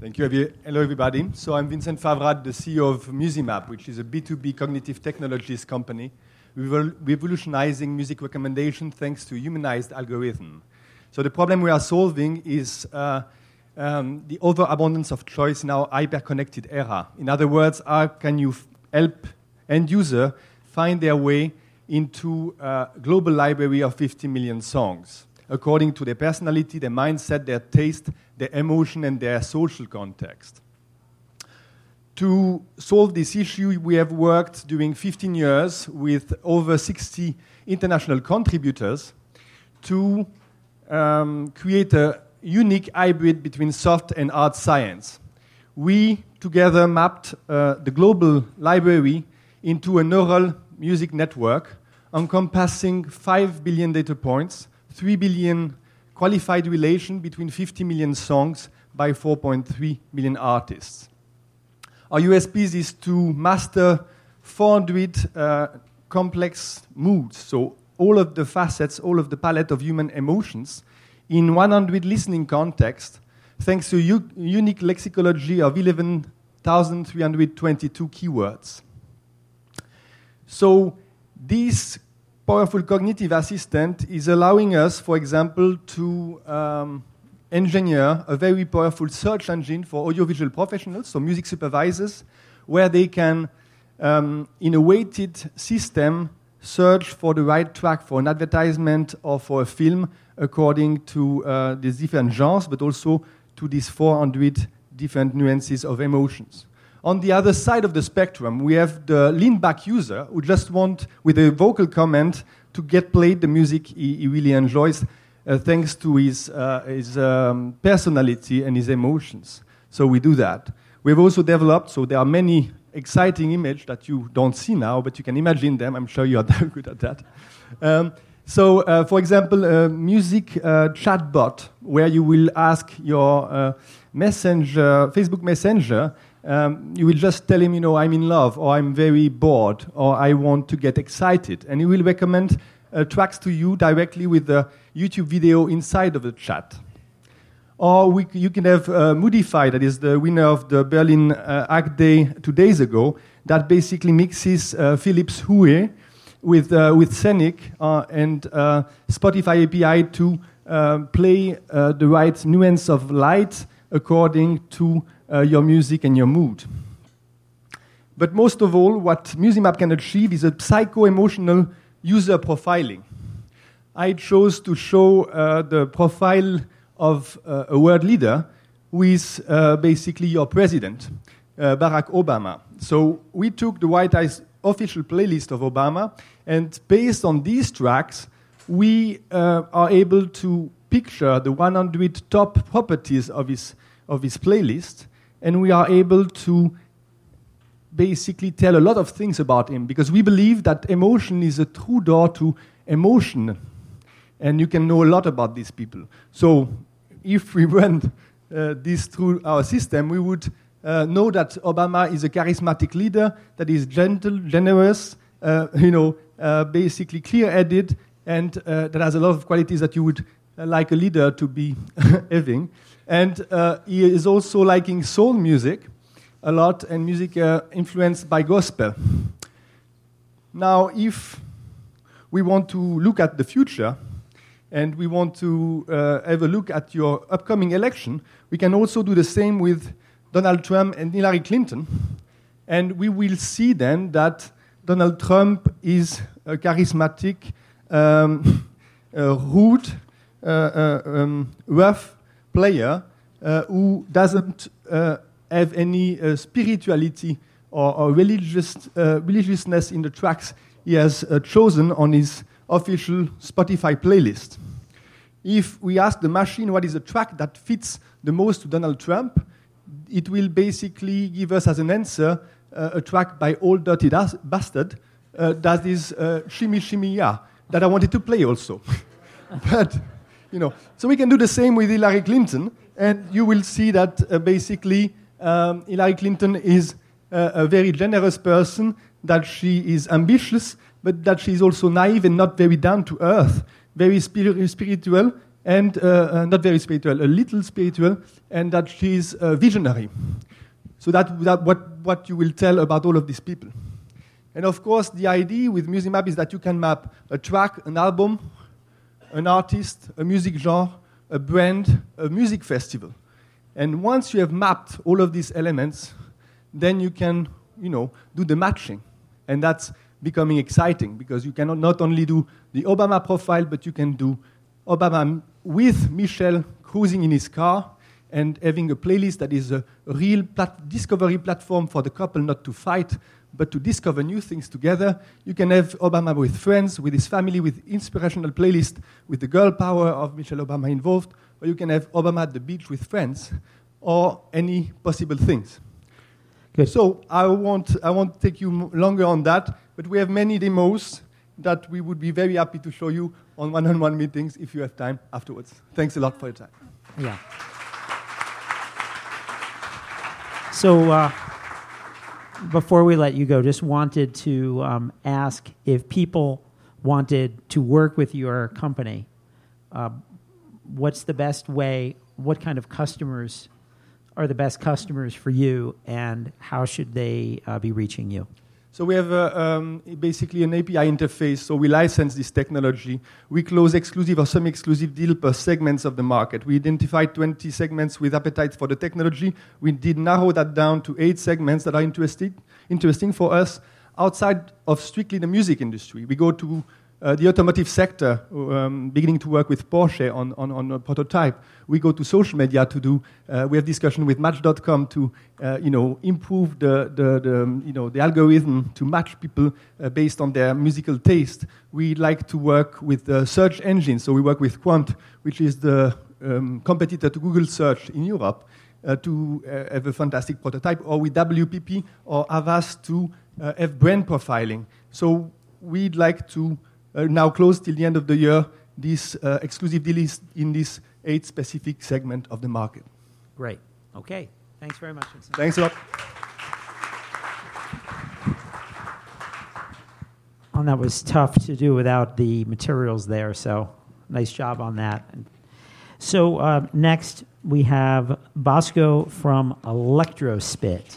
Thank you. Hello, everybody. So I'm Vincent Favrat, the CEO of Musimap, which is a B2B cognitive technologies company revol- revolutionizing music recommendation thanks to humanized algorithm. So the problem we are solving is uh, um, the overabundance of choice in our hyper-connected era. In other words, how can you f- help end user find their way into a global library of 50 million songs, according to their personality, their mindset, their taste, their emotion, and their social context. To solve this issue, we have worked during 15 years with over 60 international contributors to um, create a unique hybrid between soft and hard science. We together mapped uh, the global library into a neural music network encompassing 5 billion data points, 3 billion qualified relation between 50 million songs by 4.3 million artists. Our USPs is to master 400 uh, complex moods, so all of the facets, all of the palette of human emotions in 100 listening context, thanks to u- unique lexicology of 11,322 keywords. So this powerful cognitive assistant is allowing us, for example, to um, engineer a very powerful search engine for audiovisual professionals, so music supervisors, where they can, um, in a weighted system, search for the right track for an advertisement or for a film according to uh, these different genres, but also to these 400 different nuances of emotions. On the other side of the spectrum, we have the lean back user who just want, with a vocal comment, to get played the music he, he really enjoys, uh, thanks to his, uh, his um, personality and his emotions. So we do that. We've also developed, so there are many exciting images that you don't see now, but you can imagine them. I'm sure you are very good at that. Um, so, uh, for example, a music uh, chatbot where you will ask your uh, messenger, Facebook Messenger, um, you will just tell him, you know, I'm in love, or I'm very bored, or I want to get excited, and he will recommend uh, tracks to you directly with the YouTube video inside of the chat. Or we, you can have uh, Moodify, that is the winner of the Berlin uh, Hack Day two days ago, that basically mixes uh, Philips Hue with, uh, with Scenic uh, and uh, Spotify API to play the right nuance of light according to uh, your music and your mood. But most of all, what Musimap can achieve is a psycho emotional user profiling. I chose to show uh, the profile of uh, a world leader who is uh, basically your president, uh, Barack Obama. So we took the White House official playlist of Obama, and based on these tracks, we uh, are able to picture the 100 top properties of his, of his playlist, and we are able to basically tell a lot of things about him because we believe that emotion is a true door to emotion, and you can know a lot about these people. So if we went uh, this through our system, we would uh, know that Obama is a charismatic leader that is gentle, generous, uh, you know, uh, basically clear-headed, and uh, that has a lot of qualities that you would uh, like a leader to be having. And uh, he is also liking soul music a lot and music uh, influenced by gospel. Now, if we want to look at the future and we want to uh, have a look at your upcoming election, we can also do the same with Donald Trump and Hillary Clinton. And we will see then that Donald Trump is a charismatic, um, uh, rude, uh, uh, um, rough player uh, who doesn't uh, have any uh, spirituality or, or religious, uh, religiousness in the tracks he has uh, chosen on his official Spotify playlist. If we ask the machine what is the track that fits the most to Donald Trump, it will basically give us as an answer uh, a track by Old Dirty Das- Bastard that is Shimmy Shimmy Ya, that I wanted to play also. but, you know, so we can do the same with Hillary Clinton, and you will see that uh, basically um, Hillary Clinton is uh, a very generous person, that she is ambitious, but that she is also naive and not very down to earth, very spiri- spiritual, and uh, uh, not very spiritual, a little spiritual, and that she is uh, visionary. So that, that what, what you will tell about all of these people. And of course, the idea with Musimap is that you can map a track, an album, an artist, a music genre, a brand, a music festival. And once you have mapped all of these elements, then you can, you know, do the matching. And that's becoming exciting because you can not only do the Obama profile, but you can do Obama with Michelle cruising in his car and having a playlist that is a real plat- discovery platform for the couple not to fight, but to discover new things together. You can have Obama with friends, with his family, with inspirational playlist, with the girl power of Michelle Obama involved, or you can have Obama at the beach with friends, or any possible things. So I won't, I won't take you longer on that, but we have many demos that we would be very happy to show you on one-on-one meetings if you have time afterwards. Thanks a lot for your time. Yeah. So uh, before we let you go, just wanted to um, ask if people wanted to work with your company, uh, what's the best way? What kind of customers are the best customers for you, and how should they uh, be reaching you? So we have um, basically an API interface. So we license this technology. We close exclusive or semi-exclusive deal per segments of the market. We identified 20 segments with appetite for the technology. We did narrow that down to eight segments that are interested, interesting for us outside of strictly the music industry. We go to uh, the automotive sector, um, beginning to work with Porsche on, on, on a prototype. We go to social media to do, uh, we have discussion with Match.com to, uh, you know, improve the, the, the, um, you know, the algorithm to match people uh, based on their musical taste. We like to work with the search engine, so we work with Qwant, which is the um, competitor to Google Search in Europe, uh, to have a fantastic prototype, or with WPP or Havas to have brand profiling. So we'd like to now closed till the end of the year this uh, exclusive deal is in this eight specific segment of the market. Great. Okay. Thanks very much. Vincent. Thanks a lot. And that was tough to do without the materials there, so nice job on that. So uh, next we have Bosco from Electrospit.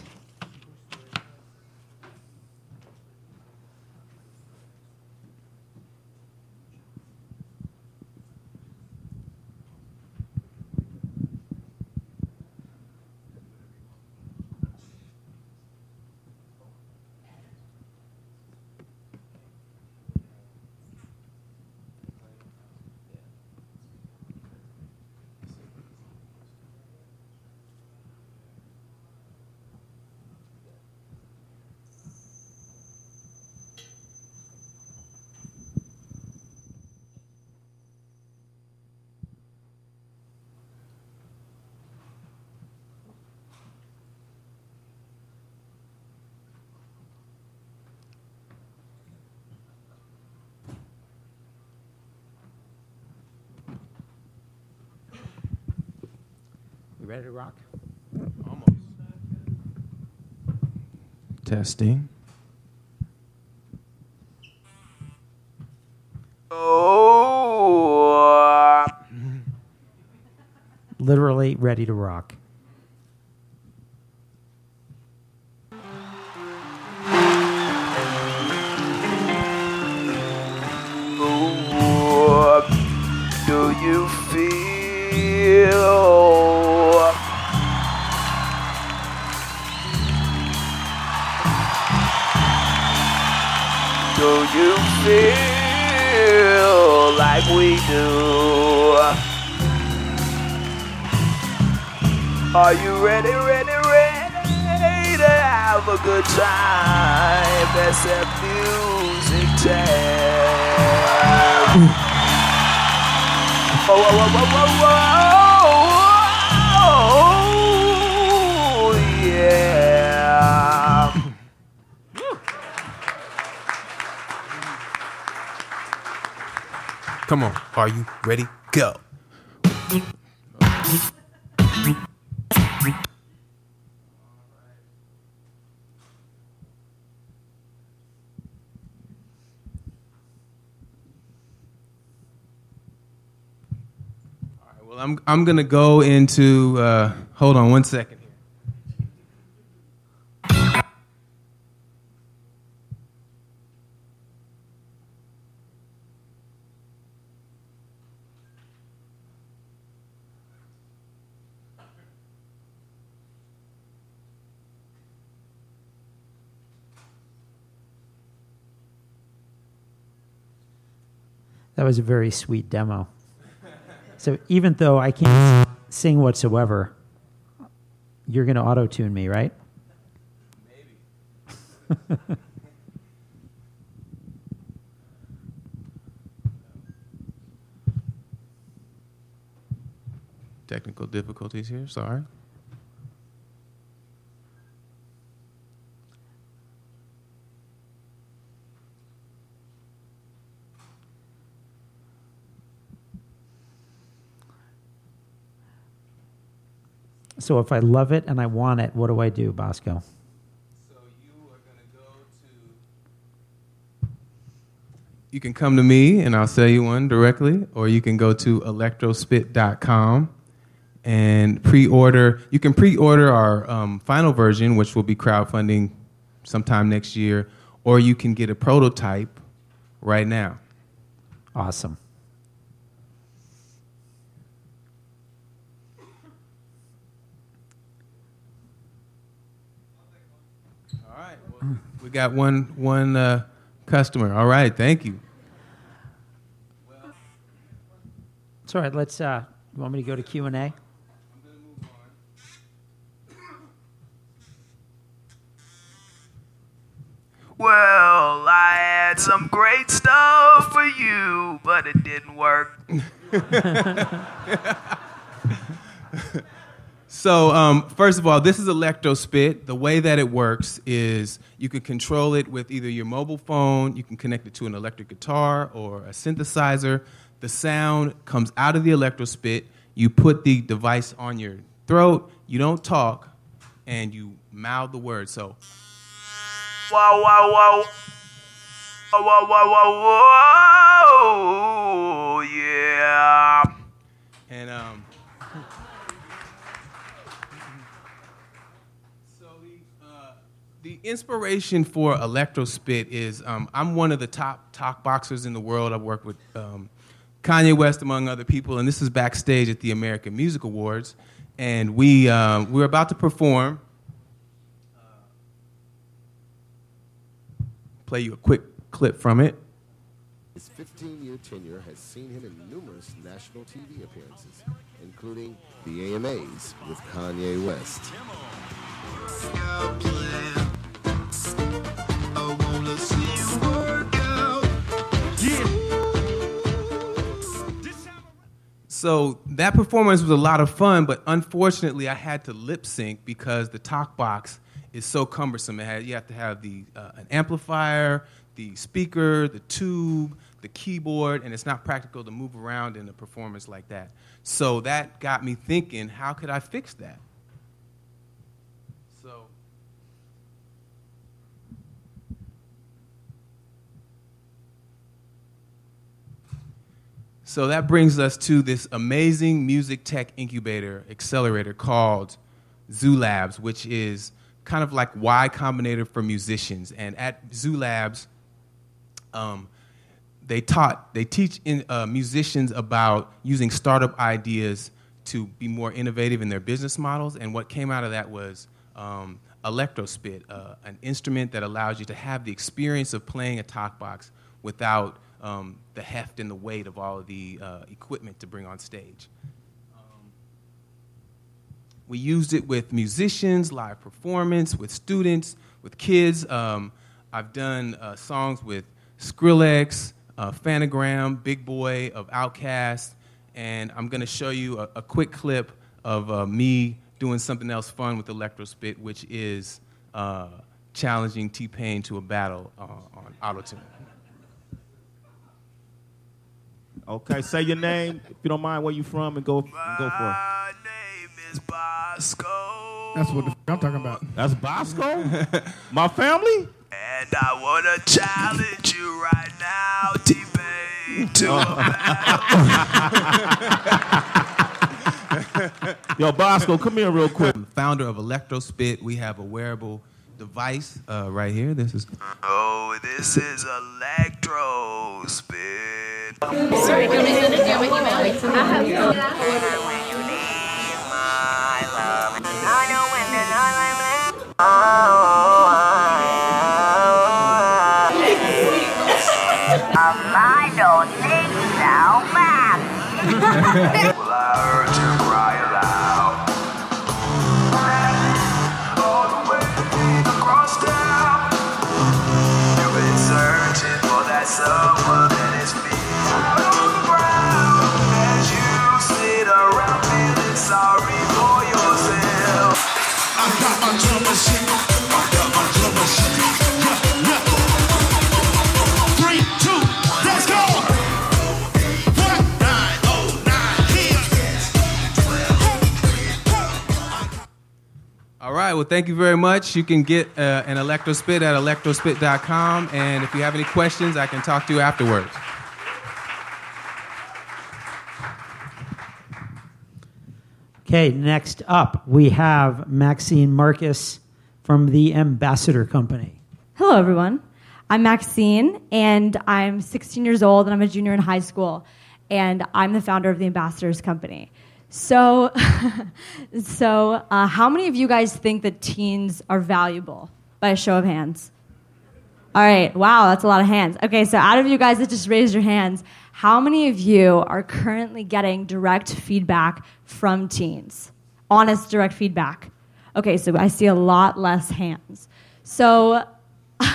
Testing. Oh. Uh. Literally ready to rock. Ready? Go. Well, I'm I'm gonna go into. Uh, hold on one second. That was a very sweet demo. So even though I can't sing whatsoever, you're going to auto tune me, right? Maybe. Technical difficulties here. Sorry. So if I love it and I want it, what do I do, Bosco? So you are going to go to. You can come to me and I'll sell you one directly, or you can go to electrospit.com and pre-order. You can pre-order our um, final version, which will be crowdfunding sometime next year, or you can get a prototype right now. Awesome. All right. Well, we got one one uh, customer. All right. Thank you. It's all right. Let's. Uh, you want me to go to Q and A? Well, I had some great stuff for you, but it didn't work. So, um, first of all, this is Electrospit. The way that it works is you can control it with either your mobile phone, you can connect it to an electric guitar or a synthesizer. The sound comes out of the Electrospit. You put the device on your throat, you don't talk, and you mouth the words. So, Whoa, whoa, whoa. Whoa, whoa, whoa, whoa, yeah. and um, The inspiration for Electrospit is um, I'm one of the top talk boxers in the world. I've worked with um, Kanye West, among other people, and this is backstage at the American Music Awards. And we, um, we're about to perform. Play you a quick clip from it. His 15 year tenure has seen him in numerous national TV appearances, including the AMAs with Kanye West. So that performance was a lot of fun, but unfortunately, I had to lip sync because the talk box is so cumbersome. Had, you have to have the uh, an amplifier, the speaker, the tube, the keyboard, and it's not practical to move around in a performance like that. So that got me thinking, how could I fix that? So that brings us to this amazing music tech incubator accelerator called Zoo Labs, which is kind of like Y Combinator for musicians. And at Zoo Labs, um, they taught, they teach in, uh, musicians about using startup ideas to be more innovative in their business models. And what came out of that was um, Electrospit, uh, an instrument that allows you to have the experience of playing a talk box without um, the heft and the weight of all of the uh, equipment to bring on stage. Um, we used it with musicians, live performance, with students, with kids. Um, I've done uh, songs with Skrillex, uh, Phantogram, Big Boi of Outkast, and I'm going to show you a, a, quick clip of uh, me doing something else fun with Electrospit, which is uh, challenging T Pain to a battle uh, on Autotune. Okay, say your name if you don't mind where you from and go and go for it. My name is Bosco. That's what the f- I'm talking about. That's Bosco? My family? And I wanna challenge you right now, T-Pain, to a uh-huh. Yo, Bosco, come here real quick. Founder of Electrospit, we have a wearable device uh, right here. This is Oh, this is Electrospit. Sorry, don't I send it down with email? I I don't think so, man. well, I heard thank you very much. You can get uh, an Electrospit at electrospit.com. And if you have any questions, I can talk to you afterwards. Okay, next up, we have Maxine Marcus from the Ambassador Company. Hello, everyone. I'm Maxine, and I'm 16 years old, and I'm a junior in high school, and I'm the founder of the Ambassadors Company. So, so uh, how many of you guys think that teens are valuable? By a show of hands. All right, wow, that's a lot of hands. Okay, so out of you guys that just raised your hands, how many of you are currently getting direct feedback from teens? Honest direct feedback. Okay, so I see a lot less hands. So,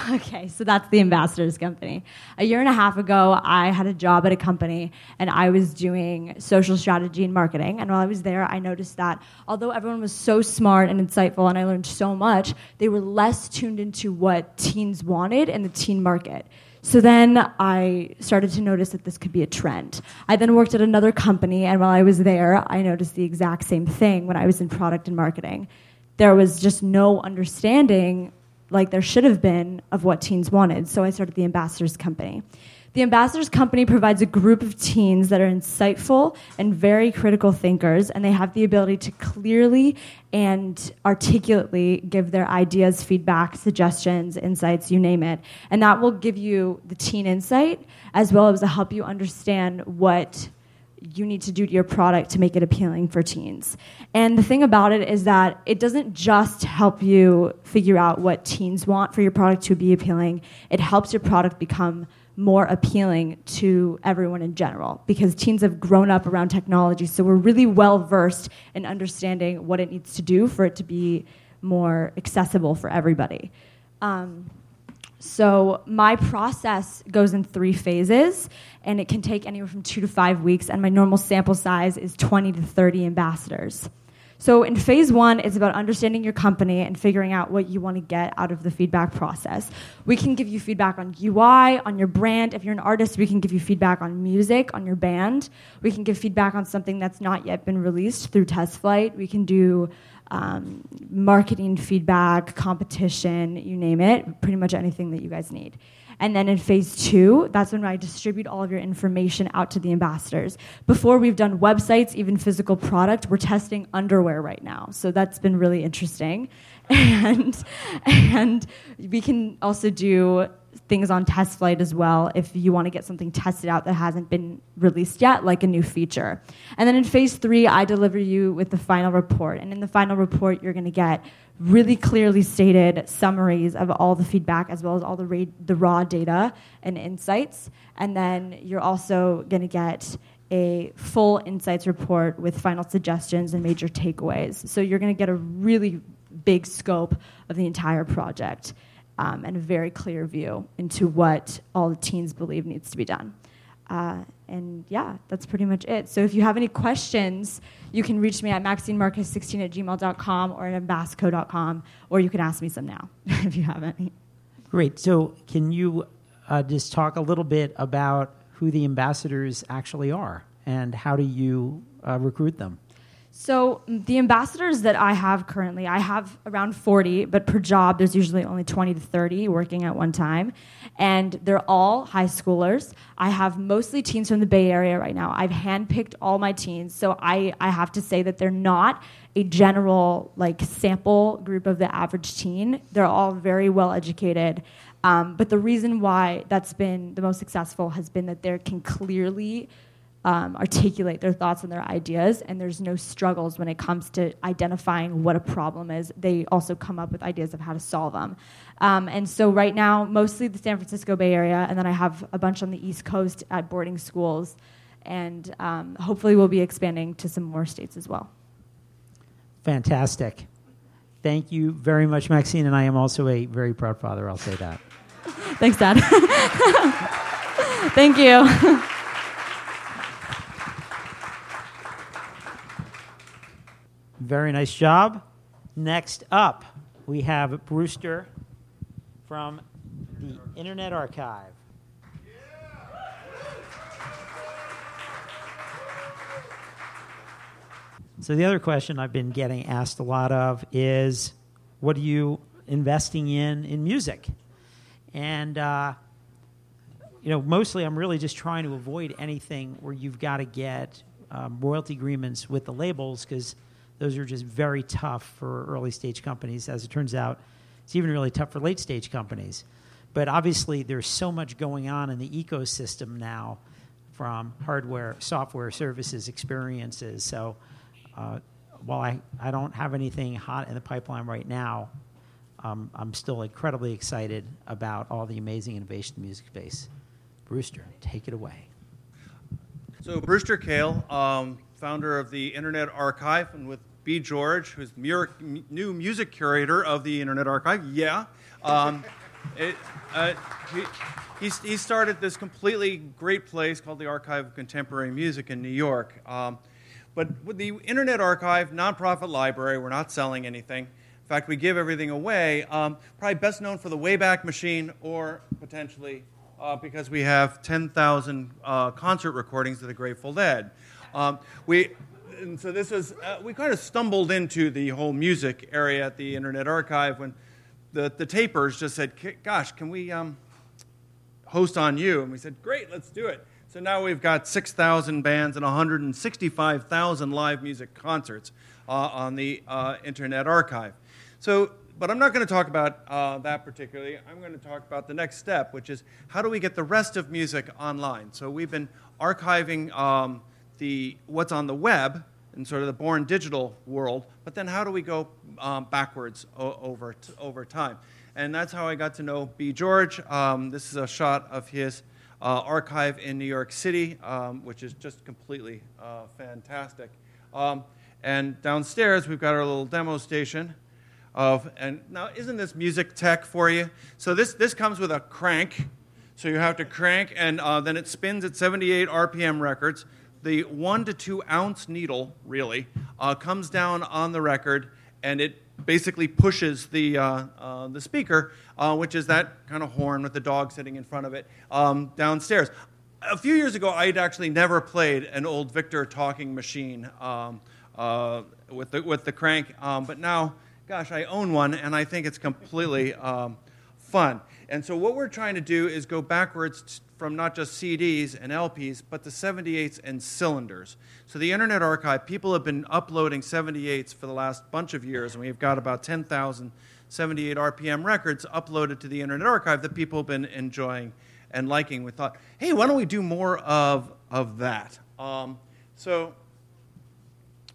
okay, so that's the ambassadors company. A year and a half ago, I had a job at a company and I was doing social strategy and marketing. And while I was there, I noticed that although everyone was so smart and insightful and I learned so much, they were less tuned into what teens wanted in the teen market. So then I started to notice that this could be a trend. I then worked at another company, and while I was there, I noticed the exact same thing when I was in product and marketing. There was just no understanding, like there should have been, of what teens wanted. So I started the Ambassadors Company. The Ambassadors Company provides a group of teens that are insightful and very critical thinkers, and they have the ability to clearly and articulately give their ideas, feedback, suggestions, insights, you name it. And that will give you the teen insight as well as to help you understand what you need to do to your product to make it appealing for teens. And the thing about it is that it doesn't just help you figure out what teens want for your product to be appealing, it helps your product become more appealing to everyone in general because teens have grown up around technology. So we're really well versed in understanding what it needs to do for it to be more accessible for everybody. Um, so my process goes in three phases, and it can take anywhere from two to five weeks. And my normal sample size is 20 to 30 ambassadors. So in phase one, it's about understanding your company and figuring out what you want to get out of the feedback process. We can give you feedback on UI, on your brand. If you're an artist, we can give you feedback on music, on your band. We can give feedback on something that's not yet been released through test flight. We can do um, marketing feedback, competition, you name it, pretty much anything that you guys need. And then in phase two, that's when I distribute all of your information out to the ambassadors. Before we've done websites, even physical product, we're testing underwear right now. So that's been really interesting. And, and we can also do things on TestFlight as well if you want to get something tested out that hasn't been released yet, like a new feature. And then in phase three, I deliver you with the final report. And in the final report, you're going to get really clearly stated summaries of all the feedback as well as all the, ra- the raw data and insights. And then you're also going to get a full insights report with final suggestions and major takeaways. So you're going to get a really big scope of the entire project um, and a very clear view into what all the teens believe needs to be done. Uh, and yeah, that's pretty much it. So if you have any questions, you can reach me at maxinemarcus16 at gmail.com or at ambasco.com, or you can ask me some now if you have any. Great. So, can you uh, just talk a little bit about who the ambassadors actually are and how do you uh, recruit them? So mm, the ambassadors that I have currently, I have around 40, but per job there's usually only 20 to 30 working at one time. And they're all high schoolers. I have mostly teens from the Bay Area right now. I've handpicked all my teens, so I, I have to say that they're not a general like sample group of the average teen. They're all very well educated. Um, but the reason why that's been the most successful has been that there can clearly um, articulate their thoughts and their ideas, and there's no struggles when it comes to identifying what a problem is. They also come up with ideas of how to solve them. Um, and so, right now, mostly the San Francisco Bay Area, and then I have a bunch on the East Coast at boarding schools, and um, hopefully, we'll be expanding to some more states as well. Fantastic. Thank you very much, Maxine, and I am also a very proud father, I'll say that. Thanks, Dad. Thank you. Very nice job. Next up, we have Brewster from the Internet Archive. So the other question I've been getting asked a lot of is, what are you investing in in music? And uh, you know, mostly I'm really just trying to avoid anything where you've got to get um, royalty agreements with the labels because those are just very tough for early stage companies. As it turns out, it's even really tough for late stage companies. But obviously, there's so much going on in the ecosystem now from hardware, software, services, experiences. So uh, while I, I don't have anything hot in the pipeline right now, um, I'm still incredibly excited about all the amazing innovation in the music space. Brewster, take it away. So, Brewster Kahle, um, founder of the Internet Archive, and with B. George, who's the new music curator of the Internet Archive. Yeah. Um, it, uh, he, he, started this completely great place called the Archive of Contemporary Music in New York. Um, but with the Internet Archive, nonprofit library, we're not selling anything. In fact, we give everything away. Um, probably best known for the Wayback Machine or potentially uh, because we have 10,000 uh, concert recordings of the Grateful Dead. Um, we, and so this was, uh, we kind of stumbled into the whole music area at the Internet Archive when the, the tapers just said, gosh, can we um, host on you? And we said, great, let's do it. So now we've got 6,000 bands and 165,000 live music concerts uh, on the uh, Internet Archive. So, but I'm not going to talk about uh, that particularly. I'm going to talk about the next step, which is how do we get the rest of music online? So we've been archiving um, the what's on the web and sort of the born digital world, but then how do we go um, backwards o- over, t- over time? And that's how I got to know B. George. Um, this is a shot of his uh, archive in New York City, um, which is just completely uh, fantastic. Um, and downstairs, we've got our little demo station. Of, and now, isn't this music tech for you? So this, this comes with a crank. So you have to crank, and uh, then it spins at 78 RPM records the one to two ounce needle, really, uh, comes down on the record, and it basically pushes the, uh, uh, the speaker, uh, which is that kind of horn with the dog sitting in front of it, um, downstairs. A few years ago, I had actually never played an old Victor talking machine um, uh, with, the, with the crank, um, but now, gosh, I own one, and I think it's completely um, fun. And so, what we're trying to do is go backwards from not just CDs and LPs, but the 78s and cylinders. So, the Internet Archive, people have been uploading 78s for the last bunch of years, and we've got about 10,000 78 RPM records uploaded to the Internet Archive that people have been enjoying and liking. We thought, hey, why don't we do more of, of that? Um, so,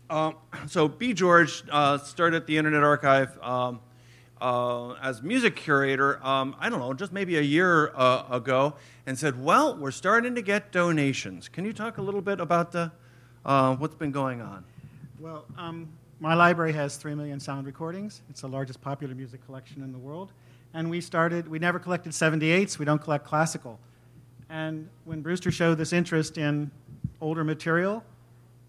um, so B. George uh, started the Internet Archive. Um, uh, as music curator, um, I don't know, just maybe a year uh, ago, and said, "Well, we're starting to get donations. Can you talk a little bit about the, uh, what's been going on?" Well, um, my library has three million sound recordings. It's the largest popular music collection in the world, and we started. We never collected 78s. We don't collect classical. And when Brewster showed this interest in older material,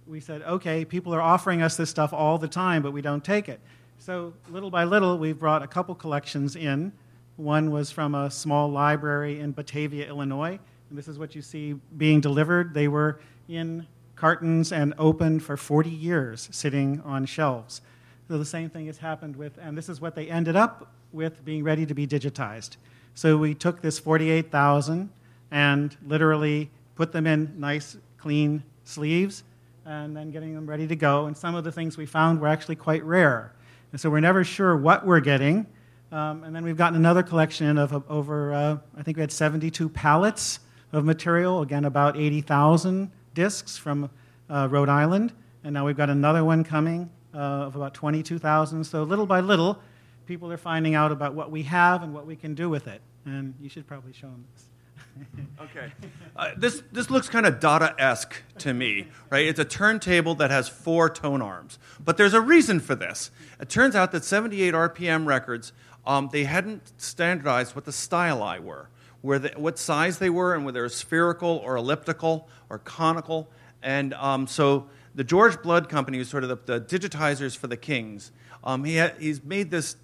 we said, "Okay, people are offering us this stuff all the time, but we don't take it." So little by little, we've brought a couple collections in. One was from a small library in Batavia, Illinois, and this is what you see being delivered. They were in cartons and open for 40 years, sitting on shelves. So the same thing has happened with, and this is what they ended up with being ready to be digitized. So we took this 48,000 and literally put them in nice, clean sleeves and then getting them ready to go. And some of the things we found were actually quite rare. And so we're never sure what we're getting. Um, and then we've gotten another collection of over, uh, I think we had 72 pallets of material, again, about 80,000 discs from uh, Rhode Island. And now we've got another one coming uh, of about 22,000. So little by little, people are finding out about what we have and what we can do with it. And you should probably show them this. okay. Uh, this, this looks kind of Dada esque to me, right? It's a turntable that has four tone arms. But there's a reason for this. It turns out that 78 RPM records, um, they hadn't standardized what the styli were, where the, what size they were, and whether they're spherical or elliptical or conical. And um, so the George Blood Company, who's sort of the, the digitizers for the Kings, um, he ha- he's made this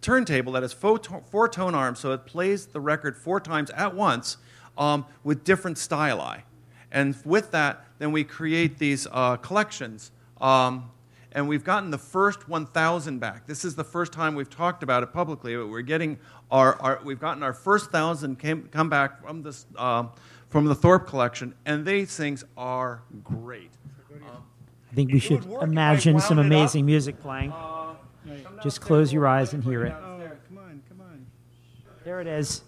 turntable that has four, to- four tone arms, so it plays the record four times at once um, with different styli. And with that, then we create these uh, collections. Um, and we've gotten the first 1,000 back. This is the first time we've talked about it publicly, but we're getting our, our we've gotten our first 1,000 came, come back from, this, um, from the Thorpe collection, and these things are great. I think we should imagine some amazing music playing. Just close your eyes and hear it. Oh, come on, come on. There it is.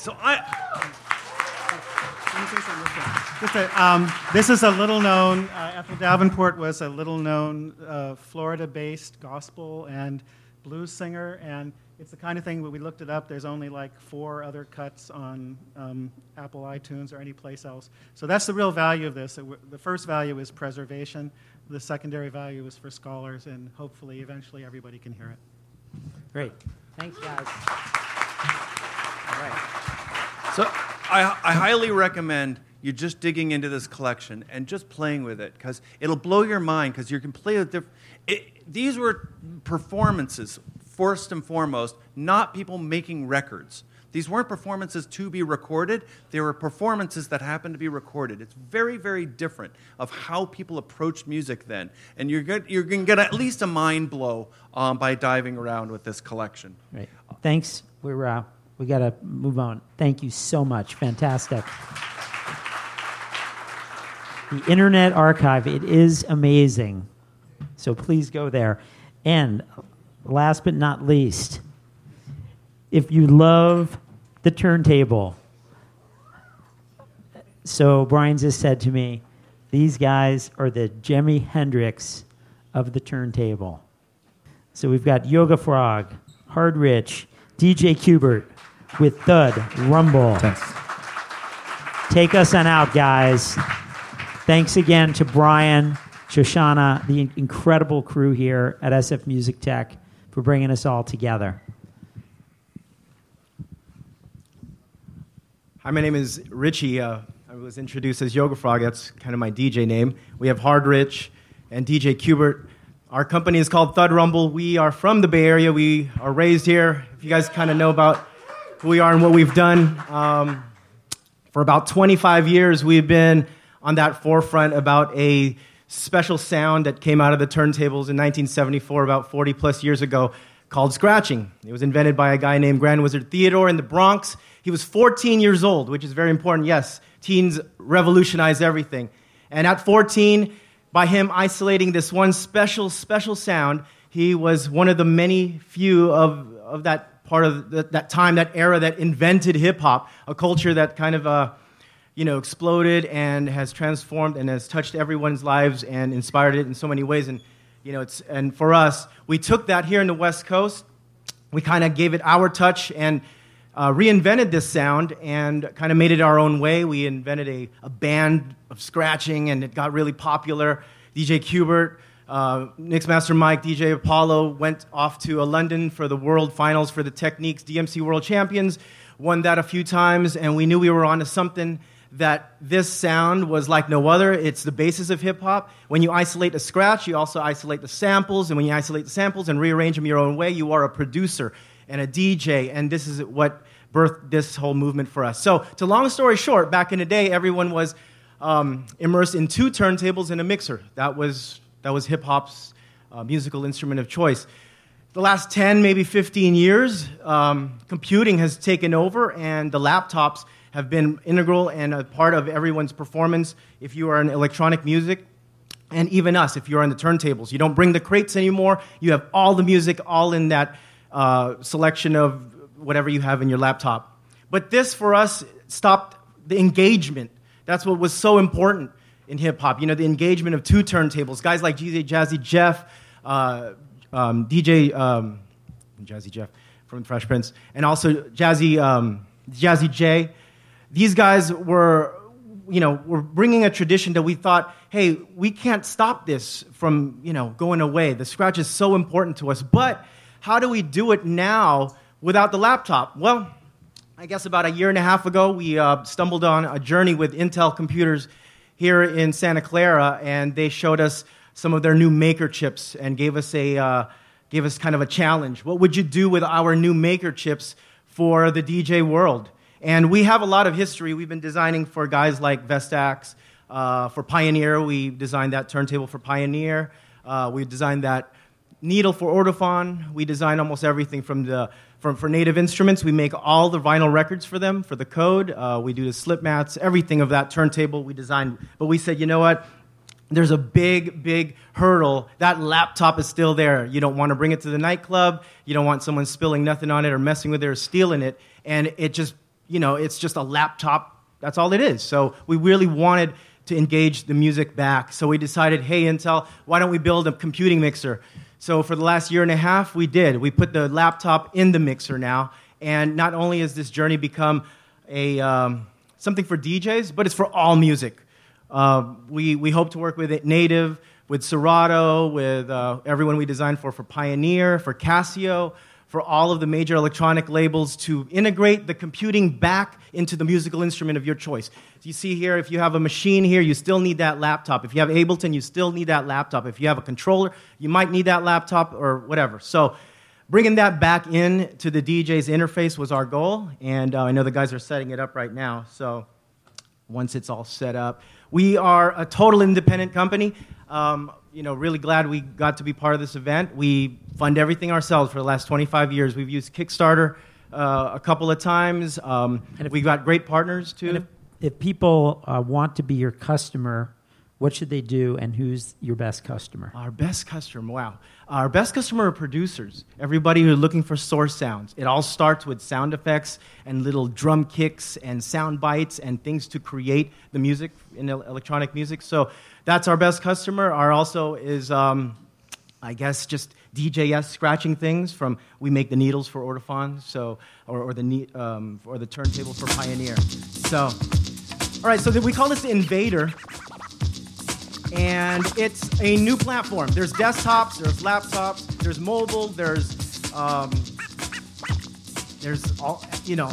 So I. Just a, um, this is a little known, uh, Ethel Davenport was a little known uh, Florida based gospel and blues singer, and it's the kind of thing when we looked it up, there's only like four other cuts on um, Apple iTunes or any place else. So that's the real value of this. W- The first value is preservation, the secondary value is for scholars, and hopefully eventually everybody can hear it. Great. Thanks, guys. Right. So I, I highly recommend you just digging into this collection and just playing with it because it'll blow your mind because you can play with different. These were performances, first and foremost, not people making records. These weren't performances to be recorded. They were performances that happened to be recorded. It's very, very different of how people approached music then. And you're, you're going to get at least a mind blow um, by diving around with this collection. Right. Thanks. We're uh, we got to move on. Thank you so much. Fantastic. The Internet Archive. It is amazing. So please go there. And last but not least, if you love the turntable, So Brian just said to me, these guys are the Jimi Hendrix of the turntable. So we've got Yogafrog, Hard Rich, DJ Qbert with Thud Rumble. Take us on out, guys. Thanks again to Brian, Shoshana, the incredible crew here at SF Music Tech for bringing us all together. Hi, my name is Richie. Uh, I was introduced as Yogafrog. That's kind of my DJ name. We have Hard Rich and DJ Qbert. Our company is called Thud Rumble. We are from the Bay Area. We are raised here. If you guys kind of know about who we are and what we've done, um, for about 25 years, we've been on that forefront about a special sound that came out of the turntables in 1974, about 40 plus years ago, called scratching. It was invented by a guy named Grand Wizard Theodore in the Bronx. He was 14 years old, which is very important. Yes, teens revolutionize everything. And at 14, by him isolating this one special, special sound, he was one of the many few of, of that part of the, that time, that era that invented hip hop, a culture that kind of uh, you know, exploded and has transformed and has touched everyone's lives and inspired it in so many ways. And, you know, it's, and for us, we took that here in the West Coast, we kind of gave it our touch and uh, reinvented this sound and kind of made it our own way. We invented a, a band of scratching and it got really popular. DJ Qbert, uh, Mixmaster Mike, DJ Apollo went off to uh, London for the World Finals for the Technics DMC World Champions, won that a few times, and we knew we were onto something that this sound was like no other. It's the basis of hip hop. When you isolate a scratch, you also isolate the samples, and when you isolate the samples and rearrange them your own way, you are a producer and a DJ, and this is what birthed this whole movement for us. So, to long story short, back in the day, everyone was um, immersed in two turntables and a mixer. That was that was hip hop's uh, musical instrument of choice. The last 10, maybe 15 years, um, computing has taken over, and the laptops have been integral and a part of everyone's performance. If you are in electronic music, and even us, if you're on the turntables, you don't bring the crates anymore. You have all the music all in that uh, selection of whatever you have in your laptop. But this, for us, stopped the engagement. That's what was so important in hip hop. You know, the engagement of two turntables. Guys like DJ Jazzy Jeff, uh, um, DJ um, Jazzy Jeff from Fresh Prince, and also Jazzy um, Jazzy Jay. These guys were, you know, were bringing a tradition that we thought, hey, we can't stop this from, you know, going away. The scratch is so important to us, but how do we do it now without the laptop? Well, I guess about a year and a half ago, we uh, stumbled on a journey with Intel computers here in Santa Clara, and they showed us some of their new maker chips and gave us a uh, gave us kind of a challenge. What would you do with our new maker chips for the DJ world? And we have a lot of history. We've been designing for guys like Vestax, uh, for Pioneer. We designed that turntable for Pioneer. Uh, we designed that needle for Ortofon. We designed almost everything from the from for Native Instruments. We make all the vinyl records for them for the code. Uh, we do the slip mats, everything of that turntable we designed. But we said, you know what? There's a big, big hurdle. That laptop is still there. You don't want to bring it to the nightclub. You don't want someone spilling nothing on it or messing with it or stealing it. And it just, you know, it's just a laptop. That's all it is. So we really wanted to engage the music back. So we decided, hey, Intel, why don't we build a computing mixer? So for the last year and a half, we did. We put the laptop in the mixer now, and not only has this journey become a um, something for DJs, but it's for all music. Uh, we we hope to work with it Native, with Serato, with uh, everyone we designed for for Pioneer, for Casio, for all of the major electronic labels to integrate the computing back into the musical instrument of your choice. You see here, if you have a machine here, you still need that laptop. If you have Ableton, you still need that laptop. If you have a controller, you might need that laptop or whatever. So, bringing that back in to the DJ's interface was our goal, and uh, I know the guys are setting it up right now. So, once it's all set up, we are a total independent company. Um, you know, really glad we got to be part of this event. We fund everything ourselves for the last 25 years. We've used Kickstarter uh, a couple of times. Um, and we've got great partners too. if, if people uh, want to be your customer, what should they do, and who's your best customer? Our best customer, wow. Our best customer are producers. Everybody who's looking for source sounds. It all starts with sound effects and little drum kicks and sound bites and things to create the music in electronic music. So that's our best customer. Our also is, um, I guess, just DJS scratching things from we make the needles for Ortofon, so or, or the um, or the turntable for Pioneer. So, all right, so we call this Invader and it's a new platform. There's desktops, there's laptops, there's mobile, there's um, there's all you know.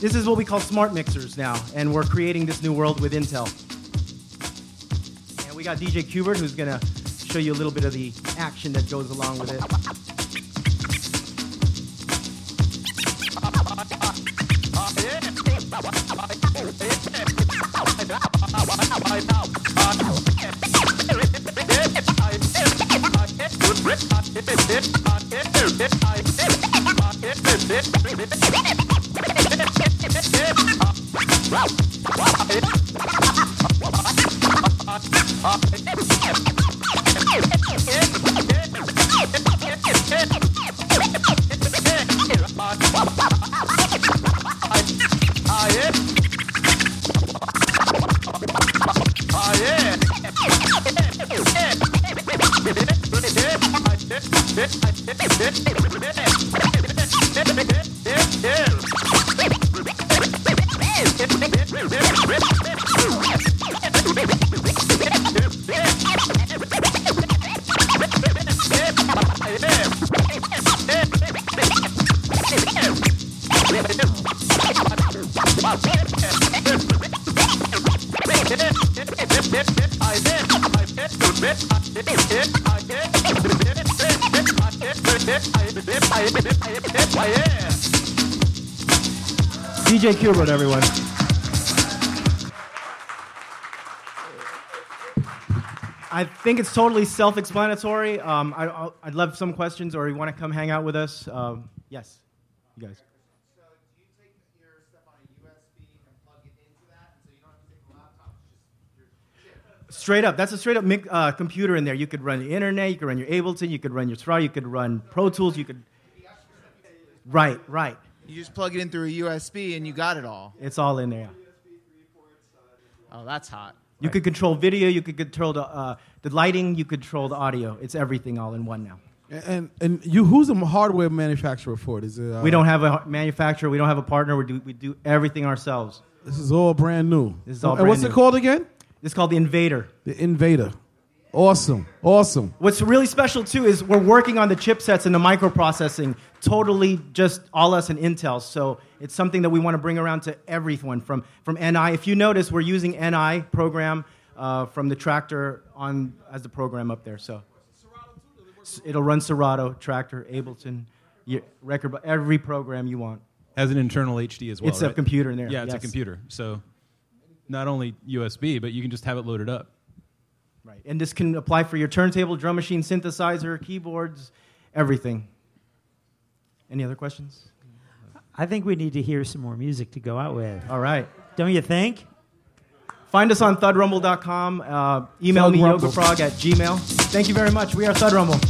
This is what we call smart mixers now, and we're creating this new world with Intel. We got DJ Qbert who's gonna show you a little bit of the action that goes along with it. Bye. DJ Qbert, everyone. I think it's totally self-explanatory. Um, I, I'd love some questions, or you want to come hang out with us? Um, yes, you guys. Straight up, that's a straight up uh, computer in there. You could run the internet, you could run your Ableton, you could run your Serato, you could run Pro Tools, you could. Right, right. You just plug it in through a USB and you got it all. It's all in there. Oh, that's hot. You could control video, you could control the, uh, the lighting, you could control the audio. It's everything all in one now. And and you, who's the hardware manufacturer for it? Is it? Uh, we don't have a manufacturer, we don't have a partner, we do, we do everything ourselves. This is all brand new. This is all and brand what's new. it called again? It's called the Invader. The Invader. Awesome. Awesome. What's really special too is we're working on the chipsets and the microprocessing, totally just all us and Intel. So it's something that we want to bring around to everyone from from NI. If you notice, we're using NI program uh, from the Traktor on as the program up there. So it'll run Serato, Traktor, Ableton, your record, every program you want. Has an internal HD as well. It's a computer in there, Yeah, it's a computer. So not only USB, but you can just have it loaded up. Right. And this can apply for your turntable, drum machine, synthesizer, keyboards, everything. Any other questions? I think we need to hear some more music to go out with. All right. Don't you think? Find us on thudrumble.com. Uh, email me, Thud Rumble. yogafrog at gmail. Thank you very much. We are Thud Rumble.